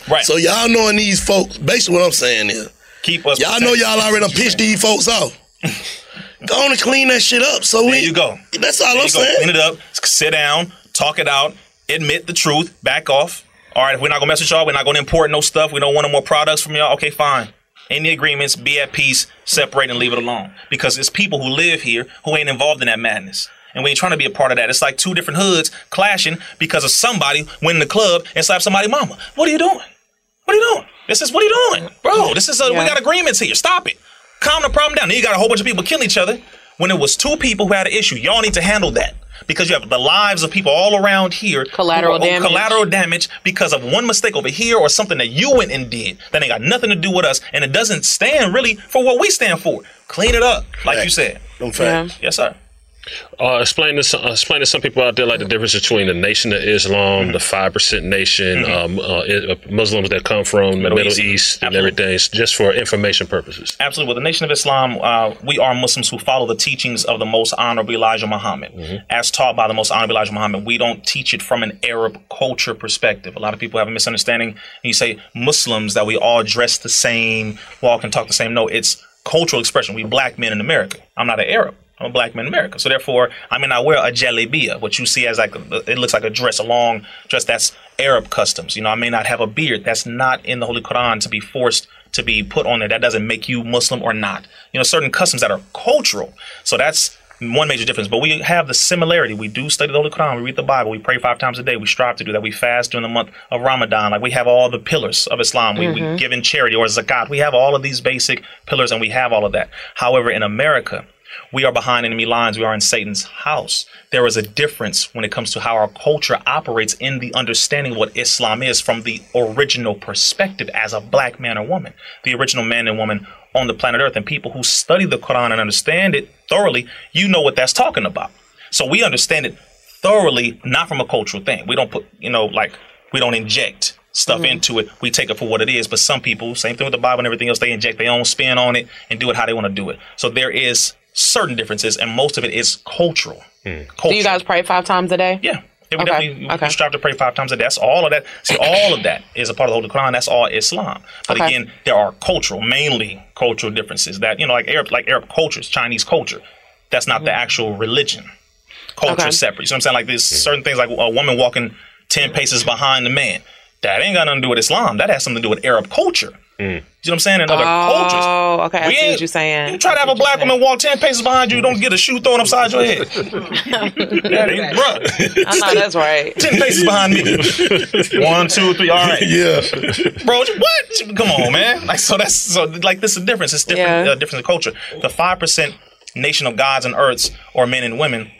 Right. So y'all knowing these folks, basically what I'm saying is, keep us. y'all know y'all already done pissed these folks off. go on and clean that shit up. So There we, you go. That's all There I'm saying. Clean it up. Sit down. Talk it out. Admit the truth. Back off. All right. If we're not gonna mess with y'all, we're not gonna import no stuff. We don't want no more products from y'all. Okay, fine. Any agreements, be at peace, separate and leave it alone. Because it's people who live here who ain't involved in that madness. And we ain't trying to be a part of that. It's like two different hoods clashing because of somebody went in the club and slapped somebody mama. What are you doing? What are you doing? This is what are you doing? Bro, this is a, we got agreements here. Stop it. Calm the problem down. Then you got a whole bunch of people killing each other. When it was two people who had an issue, y'all need to handle that. Because you have the lives of people all around here. Collateral are- damage. Collateral damage because of one mistake over here or something that you went and did that ain't got nothing to do with us. And it doesn't stand really for what we stand for. Clean it up, like you said. Them facts. Yes, sir. Uh, explain to some, uh, explain to some people out there like the difference between the Nation of Islam, the five percent nation, um, uh, uh, Muslims that come from the Middle Middle East. East, and everything, just for information purposes. Absolutely. Well, the Nation of Islam, uh, we are Muslims who follow the teachings of the most honorable Elijah Muhammad. As taught by the most honorable Elijah Muhammad, we don't teach it from an Arab culture perspective. A lot of people have a misunderstanding. And you say Muslims that we all dress the same, walk and talk the same. No, it's cultural expression. We black men in America. I'm not an Arab. I'm a black man in America. So therefore, I may not wear a jalabiya, what you see as like, a, it looks like a dress, a long dress that's Arab customs. You know, I may not have a beard. That's not in the Holy Quran to be forced to be put on there. That doesn't make you Muslim or not. You know, certain customs that are cultural. So that's one major difference, but we have the similarity. We do study the Holy Quran, we read the Bible, we pray five times a day, we strive to do that. We fast during the month of Ramadan. Like we have all the pillars of Islam. We, we mm-hmm. give in charity or zakat. We have all of these basic pillars and we have all of that. However, in America, we are behind enemy lines. We are in Satan's house. There is a difference when it comes to how our culture operates in the understanding of what Islam is from the original perspective as a black man or woman, the original man and woman on the planet Earth. And people who study the Quran and understand it thoroughly, you know what that's talking about. So we understand it thoroughly, not from a cultural thing. We don't put, you know, like we don't inject stuff mm-hmm. into it. We take it for what it is. But some people, same thing with the Bible and everything else, they inject their own spin on it and do it how they want to do it. So there is certain differences, and most of it is cultural. Hmm. Do you guys pray five times a day? Yeah. Yeah, we Okay, definitely we okay. strive to pray five times a day. That's all of that. See, all of that is a part of the Holy Quran. That's all Islam. But Okay. again, there are cultural, mainly cultural differences that you know, like Arab, like Arab cultures, Chinese culture. That's not the actual religion. Culture Mm-hmm. Okay. is separate. You know what I'm saying? Like there's certain things, like a woman walking ten paces behind the man. That ain't got nothing to do with Islam. That has something to do with Arab culture. You know what I'm saying? In other cultures. Oh, okay. I We see ain't- what you're saying. You try to have a black woman walk ten paces behind you, don't get a shoe thrown upside your head. that ain't, bruh. I know that's right. Ten paces behind me. One, two, three. All right, Yeah. bro. What? Come on, man. Like so. That's so. Like this is a difference. It's different. Yeah. Uh, difference in culture. The five percent nation of gods and earths, or men and women,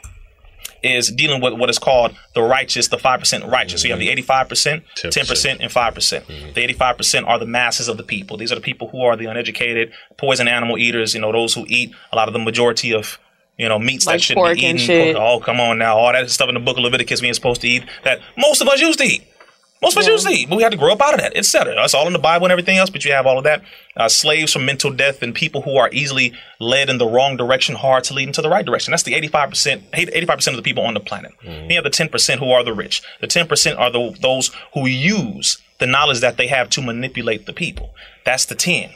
is dealing with what is called the righteous, the five percent righteous. So you have the mm-hmm. eighty-five percent, ten percent, and five percent. Mm-hmm. The eighty-five percent are the masses of the people. These are the people who are the uneducated, poison animal eaters. You know, those who eat a lot of the majority of. You know, meats Like that shouldn't pork be and eaten. shit. Oh, come on now. All that stuff in the book of Leviticus we ain't supposed to eat that most of us used to eat. Most of us used to but we had to grow up out of that, etc. That's all in the Bible and everything else, but you have all of that. Uh, slaves from mental death and people who are easily led in the wrong direction, hard to lead into the right direction. That's the 85%, 85% of the people on the planet. Then you have the 10% who are the rich. The 10% are the, those who use the knowledge that they have to manipulate the people. That's the 10%.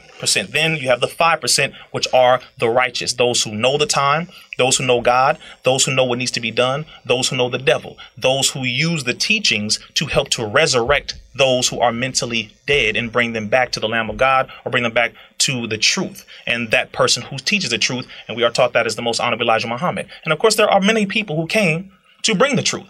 Then you have the 5%, which are the righteous, those who know the time, those who know God, those who know what needs to be done, those who know the devil, those who use the teachings to help to resurrect those who are mentally dead and bring them back to the Lamb of God or bring them back to the truth. And that person who teaches the truth, and we are taught that is the most honorable Elijah Muhammad. And of course, there are many people who came to bring the truth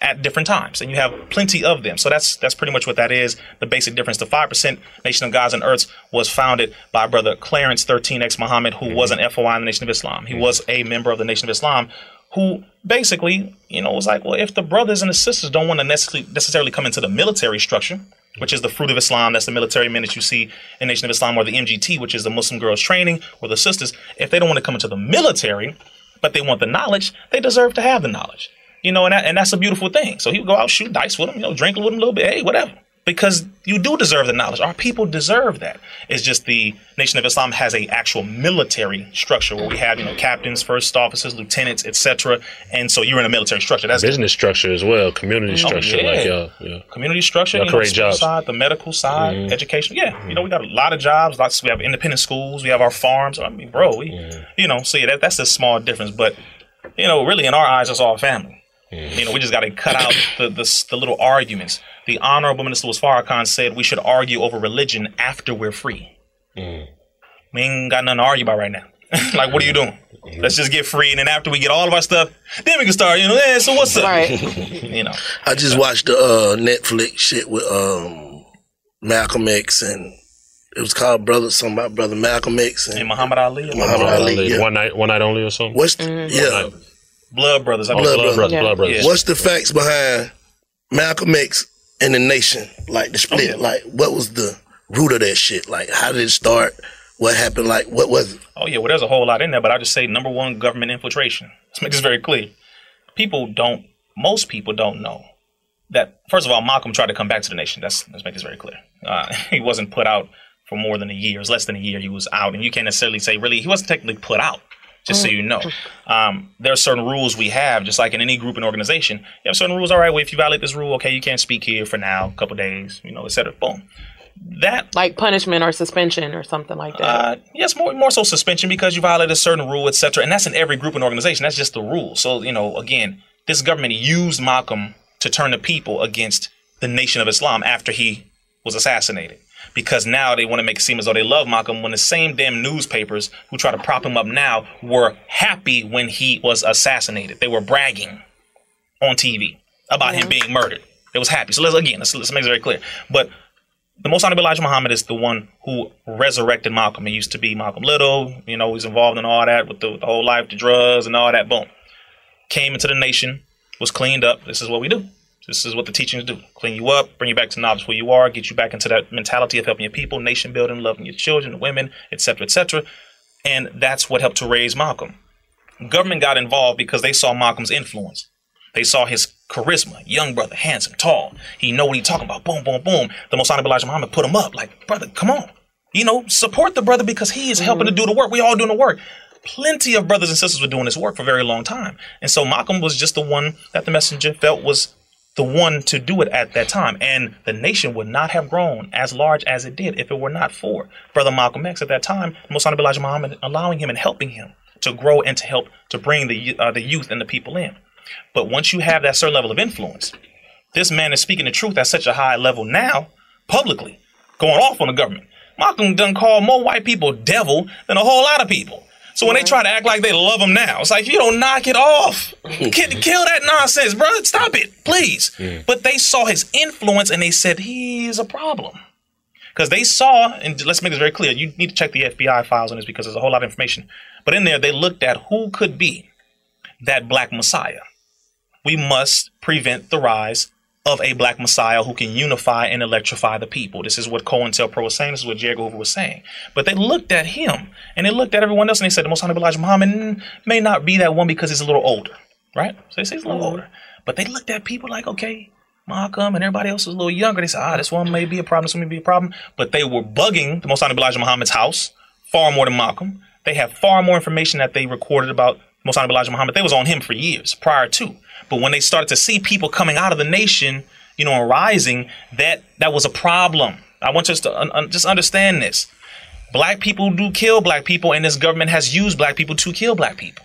at different times, and you have plenty of them. So that's that's pretty much what that is. The basic difference. The five percent Nation of Gods and Earths was founded by brother Clarence 13X Muhammad, who mm-hmm. was an FOI in the Nation of Islam. He mm-hmm. was a member of the Nation of Islam, who basically, you know, was like, well, if the brothers and the sisters don't want to necessarily necessarily come into the military structure, which is the fruit of Islam, that's the military men that you see in Nation of Islam, or the MGT, which is the Muslim girls training, or the sisters, if they don't want to come into the military, but they want the knowledge, they deserve to have the knowledge. You know, and, that, and that's a beautiful thing. So he would go out, shoot dice with them, you know, drink with them a little bit, hey, whatever. Because you do deserve the knowledge. Our people deserve that. It's just the Nation of Islam has a actual military structure where we have, you know, captains, first officers, lieutenants, etc. And so you're in a military structure. That's Business structure as well, community oh, structure. Oh, yeah. Like y'all, yeah. community structure, Y'all you know, the jobs. side, the medical side, mm-hmm. education. Yeah, you know, we mm-hmm. got a lot of jobs. Lots. We have independent schools. We have our farms. I mean, bro, we, you know, see that that's a small difference, but you know, really in our eyes, it's all family. You know, we just got to cut out the, the the little arguments. The Honorable Minister was Farrakhan said we should argue over religion after we're free. We ain't got nothing to argue about right now. like, what are you doing? Let's just get free, and then after we get all of our stuff, then we can start. You know, yeah. So what's up? Right. you know, I just watched the uh, Netflix shit with um, Malcolm X and it was called Brother something about Brother Malcolm X and and Muhammad Ali, Muhammad Ali. Yeah. One night, one night only or something. What's the, yeah? Blood Brothers. I Oh, believe. Blood blood, Brothers. brothers, Yeah. blood brothers. Yeah. What's the facts behind Malcolm X and the nation? Like the split. yeah. Like what was the root of that shit? Like how did it start? What happened? Like what was it? Oh yeah, well there's a whole lot in there, but I'll just say number one, government infiltration. Let's make this very clear. People don't most people don't know that first of all, Malcolm tried to come back to the nation. That's let's make this very clear. Uh, he wasn't put out for more than a year. It was less than a year he was out. And you can't necessarily say really he wasn't technically put out, just so you know. Um, there are certain rules we have, just like in any group and organization. You have certain rules, all right, well, if you violate this rule, okay, you can't speak here for now, a couple days, you know, et cetera. Boom. That Like punishment or suspension or something like that. uh, yes, more more so suspension because you violated a certain rule, et cetera. And that's in every group and organization. That's just the rule. So you know, again, this government used Malcolm to turn the people against the Nation of Islam after he was assassinated. Because now they want to make it seem as though they love Malcolm when the same damn newspapers who try to prop him up now were happy when he was assassinated. They were bragging on TV about him being murdered. They was happy. So let's again, let's, let's make it very clear. But the most honorable Elijah Muhammad is the one who resurrected Malcolm. He used to be Malcolm Little, you know, he's involved in all that with the, the whole life, the drugs and all that. Boom. Came into the nation, was cleaned up. This is what we do. This is what the teachings do. Clean you up, bring you back to knowledge who you are, get you back into that mentality of helping your people, nation building, loving your children, women, etc., etc. And that's what helped to raise Malcolm. Government got involved because they saw Malcolm's influence. They saw his charisma, young brother, handsome, tall. He know what he talking about. Boom, boom, boom. The Honorable Elijah Muhammad put him up. Like, brother, come on. You know, support the brother because he is helping to do the work. We all doing the work. Plenty of brothers and sisters were doing this work for a very long time. And so Malcolm was just the one that the messenger felt was the one to do it at that time. And the nation would not have grown as large as it did if it were not for Brother Malcolm X at that time, Most Honorable Elijah Muhammad allowing him and helping him to grow and to help to bring the, uh, the youth and the people in. But once you have that certain level of influence, this man is speaking the truth at such a high level now, publicly, going off on the government. Malcolm done called more white people devil than a whole lot of people. So when they try to act like they love him now, it's like you don't knock it off. Kill, kill that nonsense, bro. Stop it, please. But they saw his influence and they said he's a problem. Because they saw, and let's make this very clear, you need to check the FBI files on this because there's a whole lot of information. But in there, they looked at who could be that black messiah. We must prevent the rise of a black messiah who can unify and electrify the people. This is what COINTELPRO was saying. This is what J. Edgar Hoover was saying. But they looked at him and they looked at everyone else and they said, the most honorable Elijah Muhammad mm, may not be that one because he's a little older, right? So they say he's a little older. But they looked at people like, okay, Malcolm and everybody else is a little younger. They said, ah, this one may be a problem, this one may be a problem. But they were bugging the most honorable Elijah Muhammad's house far more than Malcolm. They have far more information that they recorded about most honorable Elijah Muhammad. They was on him for years prior to. But when they started to see people coming out of the nation, you know, and rising, that that was a problem. I want us to un- un- just understand this. Black people do kill black people, and this government has used black people to kill black people.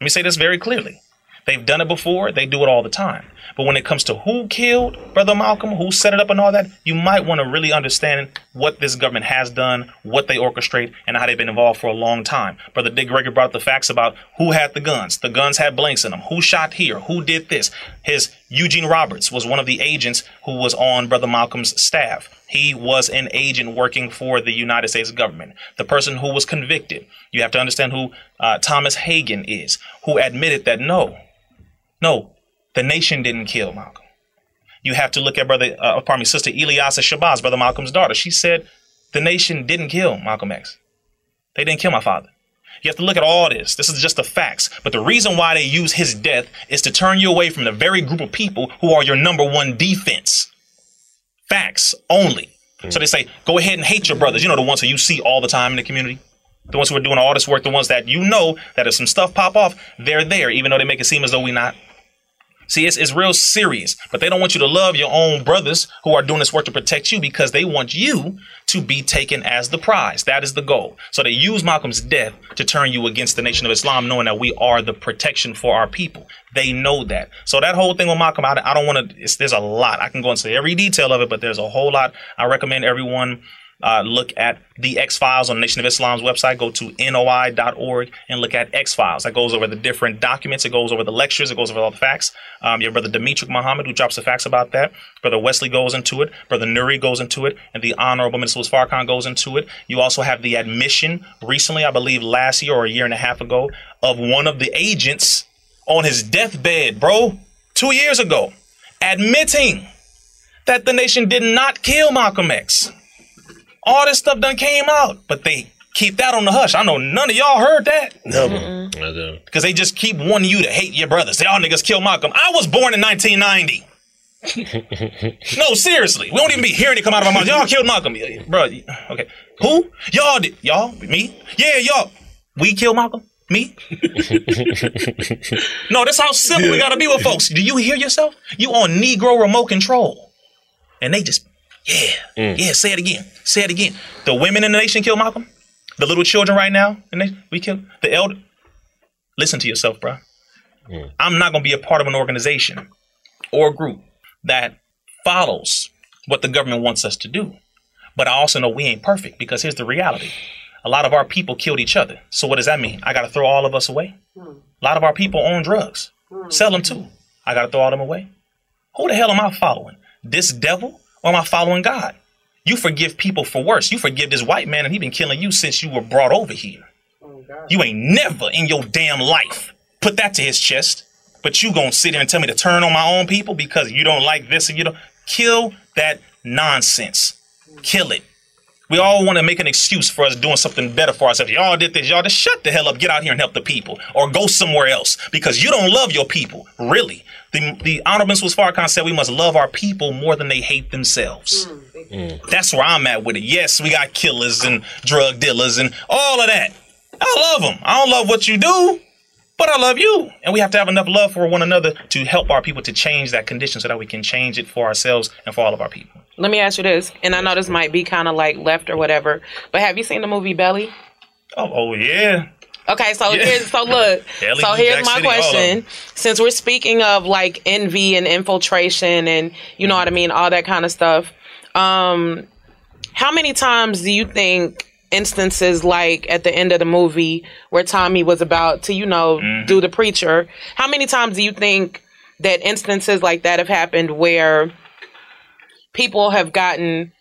Let me say this very clearly. They've done it before, they do it all the time. But when it comes to who killed Brother Malcolm, who set it up and all that, you might want to really understand what this government has done, what they orchestrate, and how they've been involved for a long time. Brother Dick Gregory brought up the facts about who had the guns. The guns had blanks in them. Who shot here? Who did this? His Eugene Roberts was one of the agents who was on Brother Malcolm's staff. He was an agent working for the United States government. The person who was convicted, you have to understand who uh, Thomas Hagan is, who admitted that no, no, the nation didn't kill Malcolm. You have to look at brother, uh, pardon me, sister Ilyasah Shabazz, brother Malcolm's daughter. She said the nation didn't kill Malcolm X. They didn't kill my father. You have to look at all this. This is just the facts. But the reason why they use his death is to turn you away from the very group of people who are your number one defense. Facts only. So they say, go ahead and hate your brothers. You know, the ones who you see all the time in the community. The ones who are doing all this work, the ones that you know that if some stuff pop off, they're there, even though they make it seem as though we're not. See, it's, it's real serious, but they don't want you to love your own brothers who are doing this work to protect you because they want you to be taken as the prize. That is the goal. So they use Malcolm's death to turn you against the nation of Islam, knowing that we are the protection for our people. They know that. So that whole thing with Malcolm, I, I don't want to, there's a lot. I can go into every detail of it, but there's a whole lot. I recommend everyone uh, look at the X Files on Nation of Islam's website. Go to noi.org and look at X Files. That goes over the different documents. It goes over the lectures. It goes over all the facts. Um, you have Brother Demetric Muhammad who drops the facts about that. Brother Wesley goes into it. Brother Nuri goes into it. And the Honorable Minister Farrakhan goes into it. You also have the admission recently, I believe last year or a year and a half ago, of one of the agents on his deathbed, bro, two years ago, admitting that the nation did not kill Malcolm X. All this stuff done came out, but they keep that on the hush. I know none of y'all heard that. Never. Because they just keep wanting you to hate your brothers. They all niggas kill Malcolm. I was born in 1990. no, seriously. We don't even be hearing it come out of our mouth. Y'all killed Malcolm. Bro, okay. Who? Y'all did. Y'all? Me? Yeah, y'all. We killed Malcolm? Me? no, that's how simple we gotta be with folks. Do you hear yourself? You on Negro remote control. And they just, yeah, mm. yeah, say it again. Say it again. The women in the nation kill Malcolm. The little children right now, and they, we kill the elder. Listen to yourself, bro. Mm. I'm not gonna be a part of an organization or group that follows what the government wants us to do. But I also know we ain't perfect because here's the reality. A lot of our people killed each other. So what does that mean? I got to throw all of us away? A lot of our people own drugs. Sell them too. I got to throw all them away? Who the hell am I following? This devil or am I following God? You forgive people for worse. You forgive this white man and he been killing you since you were brought over here. Oh, you ain't never in your damn life put that to his chest. But you gonna sit here and tell me to turn on my own people because you don't like this and you don't kill that nonsense. Kill it. We all want to make an excuse for us doing something better for ourselves. Y'all did this, y'all just shut the hell up, get out here and help the people, or go somewhere else because you don't love your people. Really, the the Honorable Swiss Farrakhan said we must love our people more than they hate themselves. Mm, mm. That's where I'm at with it. Yes, we got killers and drug dealers and all of that. I love them. I don't love what you do, but I love you. And we have to have enough love for one another to help our people to change that condition so that we can change it for ourselves and for all of our people. Let me ask you this, and I know this might be kind of like left or whatever, but have you seen the movie Belly? Oh, oh yeah. Okay, so Yeah. here's so look. So here's my City, question. Since we're speaking of like envy and infiltration and you know what I mean, all that kind of stuff. Um how many times do you think instances like at the end of the movie where Tommy was about to, you know, Mm-hmm. do the preacher, how many times do you think that instances like that have happened where people have gotten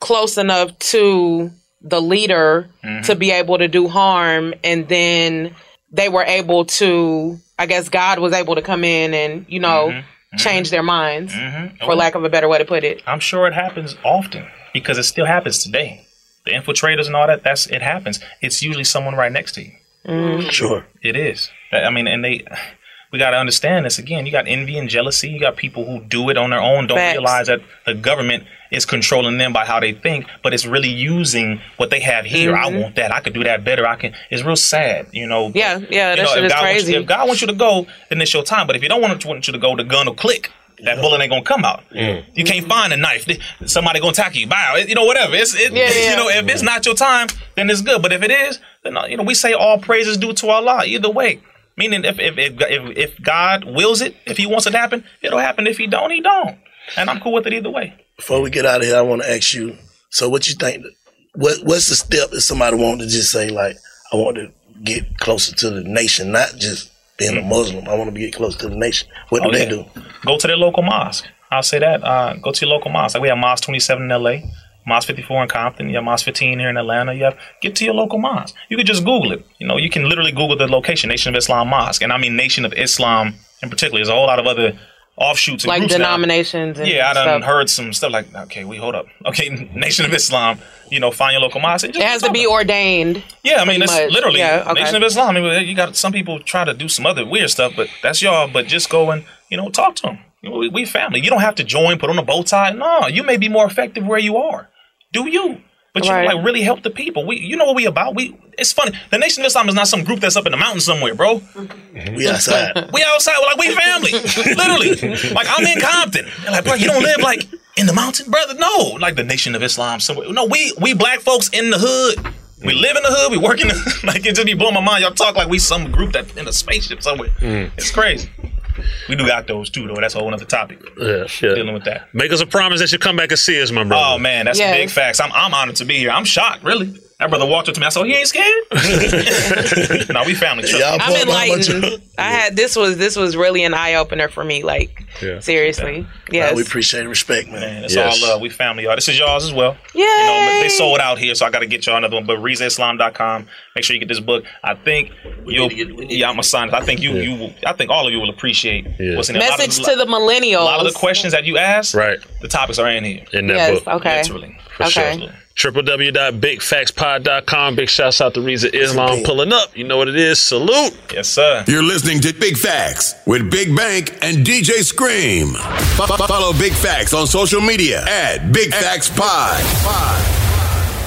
close enough to the leader Mm-hmm. to be able to do harm and then they were able to i guess god was able to come in and you know Mm-hmm. change their minds Oh. for lack of a better way to put it I'm sure it happens often because it still happens today. The infiltrators and all that, that's it happens. It's usually someone right next to you. Mm. Sure. It is. I mean, and they, we got to understand this again. You got envy and jealousy. You got people who do it on their own, don't Facts. realize that the government is controlling them by how they think, but it's really using what they have here. I Mhm. want that. I could do that better. I can. It's real sad, you know. yeah yeah You that know, shit if God wants crazy you, if God wants you to go, then it's your time. But if you don't want, to, want you to go, the gun will click. That bullet ain't gonna come out. You can't find a knife. Somebody gonna attack you. Bow. You know, whatever. It's it, Yeah, yeah. you know, if it's not your time, then it's good. But if it is, then uh, you know, we say all praises due to Allah. Either way, meaning if if if if, if God wills it, if He wants it to happen, it'll happen. If He don't, He don't. And I'm cool with it either way. Before we get out of here, I want to ask you. So, what you think? What What's the step if somebody want to just say like, I want to get closer to the nation, not just being a Muslim. I want to get closer to the nation. What do Oh, they yeah. do? Go to their local mosque. I'll say that. Uh, go to your local mosque. Like we have Mosque 27 in LA, Mosque 54 in Compton. You have Mosque 15 here in Atlanta. You have get to your local mosque. You could just Google it. You know, you can literally Google the location, Nation of Islam Mosque, and I mean Nation of Islam in particular. There's a whole lot of other offshoots and like now. denominations and Yeah, I done stuff. heard some stuff like, okay, we hold up. Okay, Nation of Islam. You know, find your local mosque. it has to be ordained yeah, I mean, it's much. literally Yeah, okay. Nation of Islam. I mean, you got some people try to do some other weird stuff, but that's y'all. But just go and you know talk to them. You know, we, we family. You don't have to join, put on a bow tie. No, you may be more effective where you are. Do you? But you Right. like really help the people. We, you know what we about? We. It's funny. The Nation of Islam is not some group that's up in the mountains somewhere, bro. We outside. We outside, We're like we family, literally. Like I'm in Compton. They're like, bro, you don't live like in the mountain, brother. No, like the Nation of Islam somewhere. No, we we black folks in the hood. We mm. live in the hood. We work in the like it just be blowing my mind. Y'all talk like we some group that in a spaceship somewhere. Mm. It's crazy. We do got those too, though. That's a whole other topic. Yeah, yeah. Dealing with that. Make us a promise that you come back and see us, my brother. Oh man, that's Yes. big facts. I'm I'm honored to be here. I'm shocked, really. That brother walked up to me. I said, "Oh, he ain't scared." no, we family. trust Y'all. I'm Well, how enlightened. I had this was this was really an eye opener for me. Like Yeah. seriously, yes. We appreciate and respect, man. Man, it's Yes. all love. We family, y'all. This is y'all's as well. Yay! You know, they sold out here, so I got to get y'all another one. But RizzaIslam.com. Make sure you get this book. I think you'll. need get- yeah, I'm gonna sign it. I think you. You. I think all of you will appreciate Yeah. what's in it. A of- Message to the millennials. A lot of the questions that you asked, Right. The topics are in here. In that Yes. book. Okay. Literally. For Okay. sure. www.bigfactspod.com. Big shouts out to Rizza Islam pulling up. You know what it is. Salute. Yes, sir. You're listening to Big Facts with Big Bank and DJ Scream. Fo- fo- Follow Big Facts on social media at Big Facts Pod.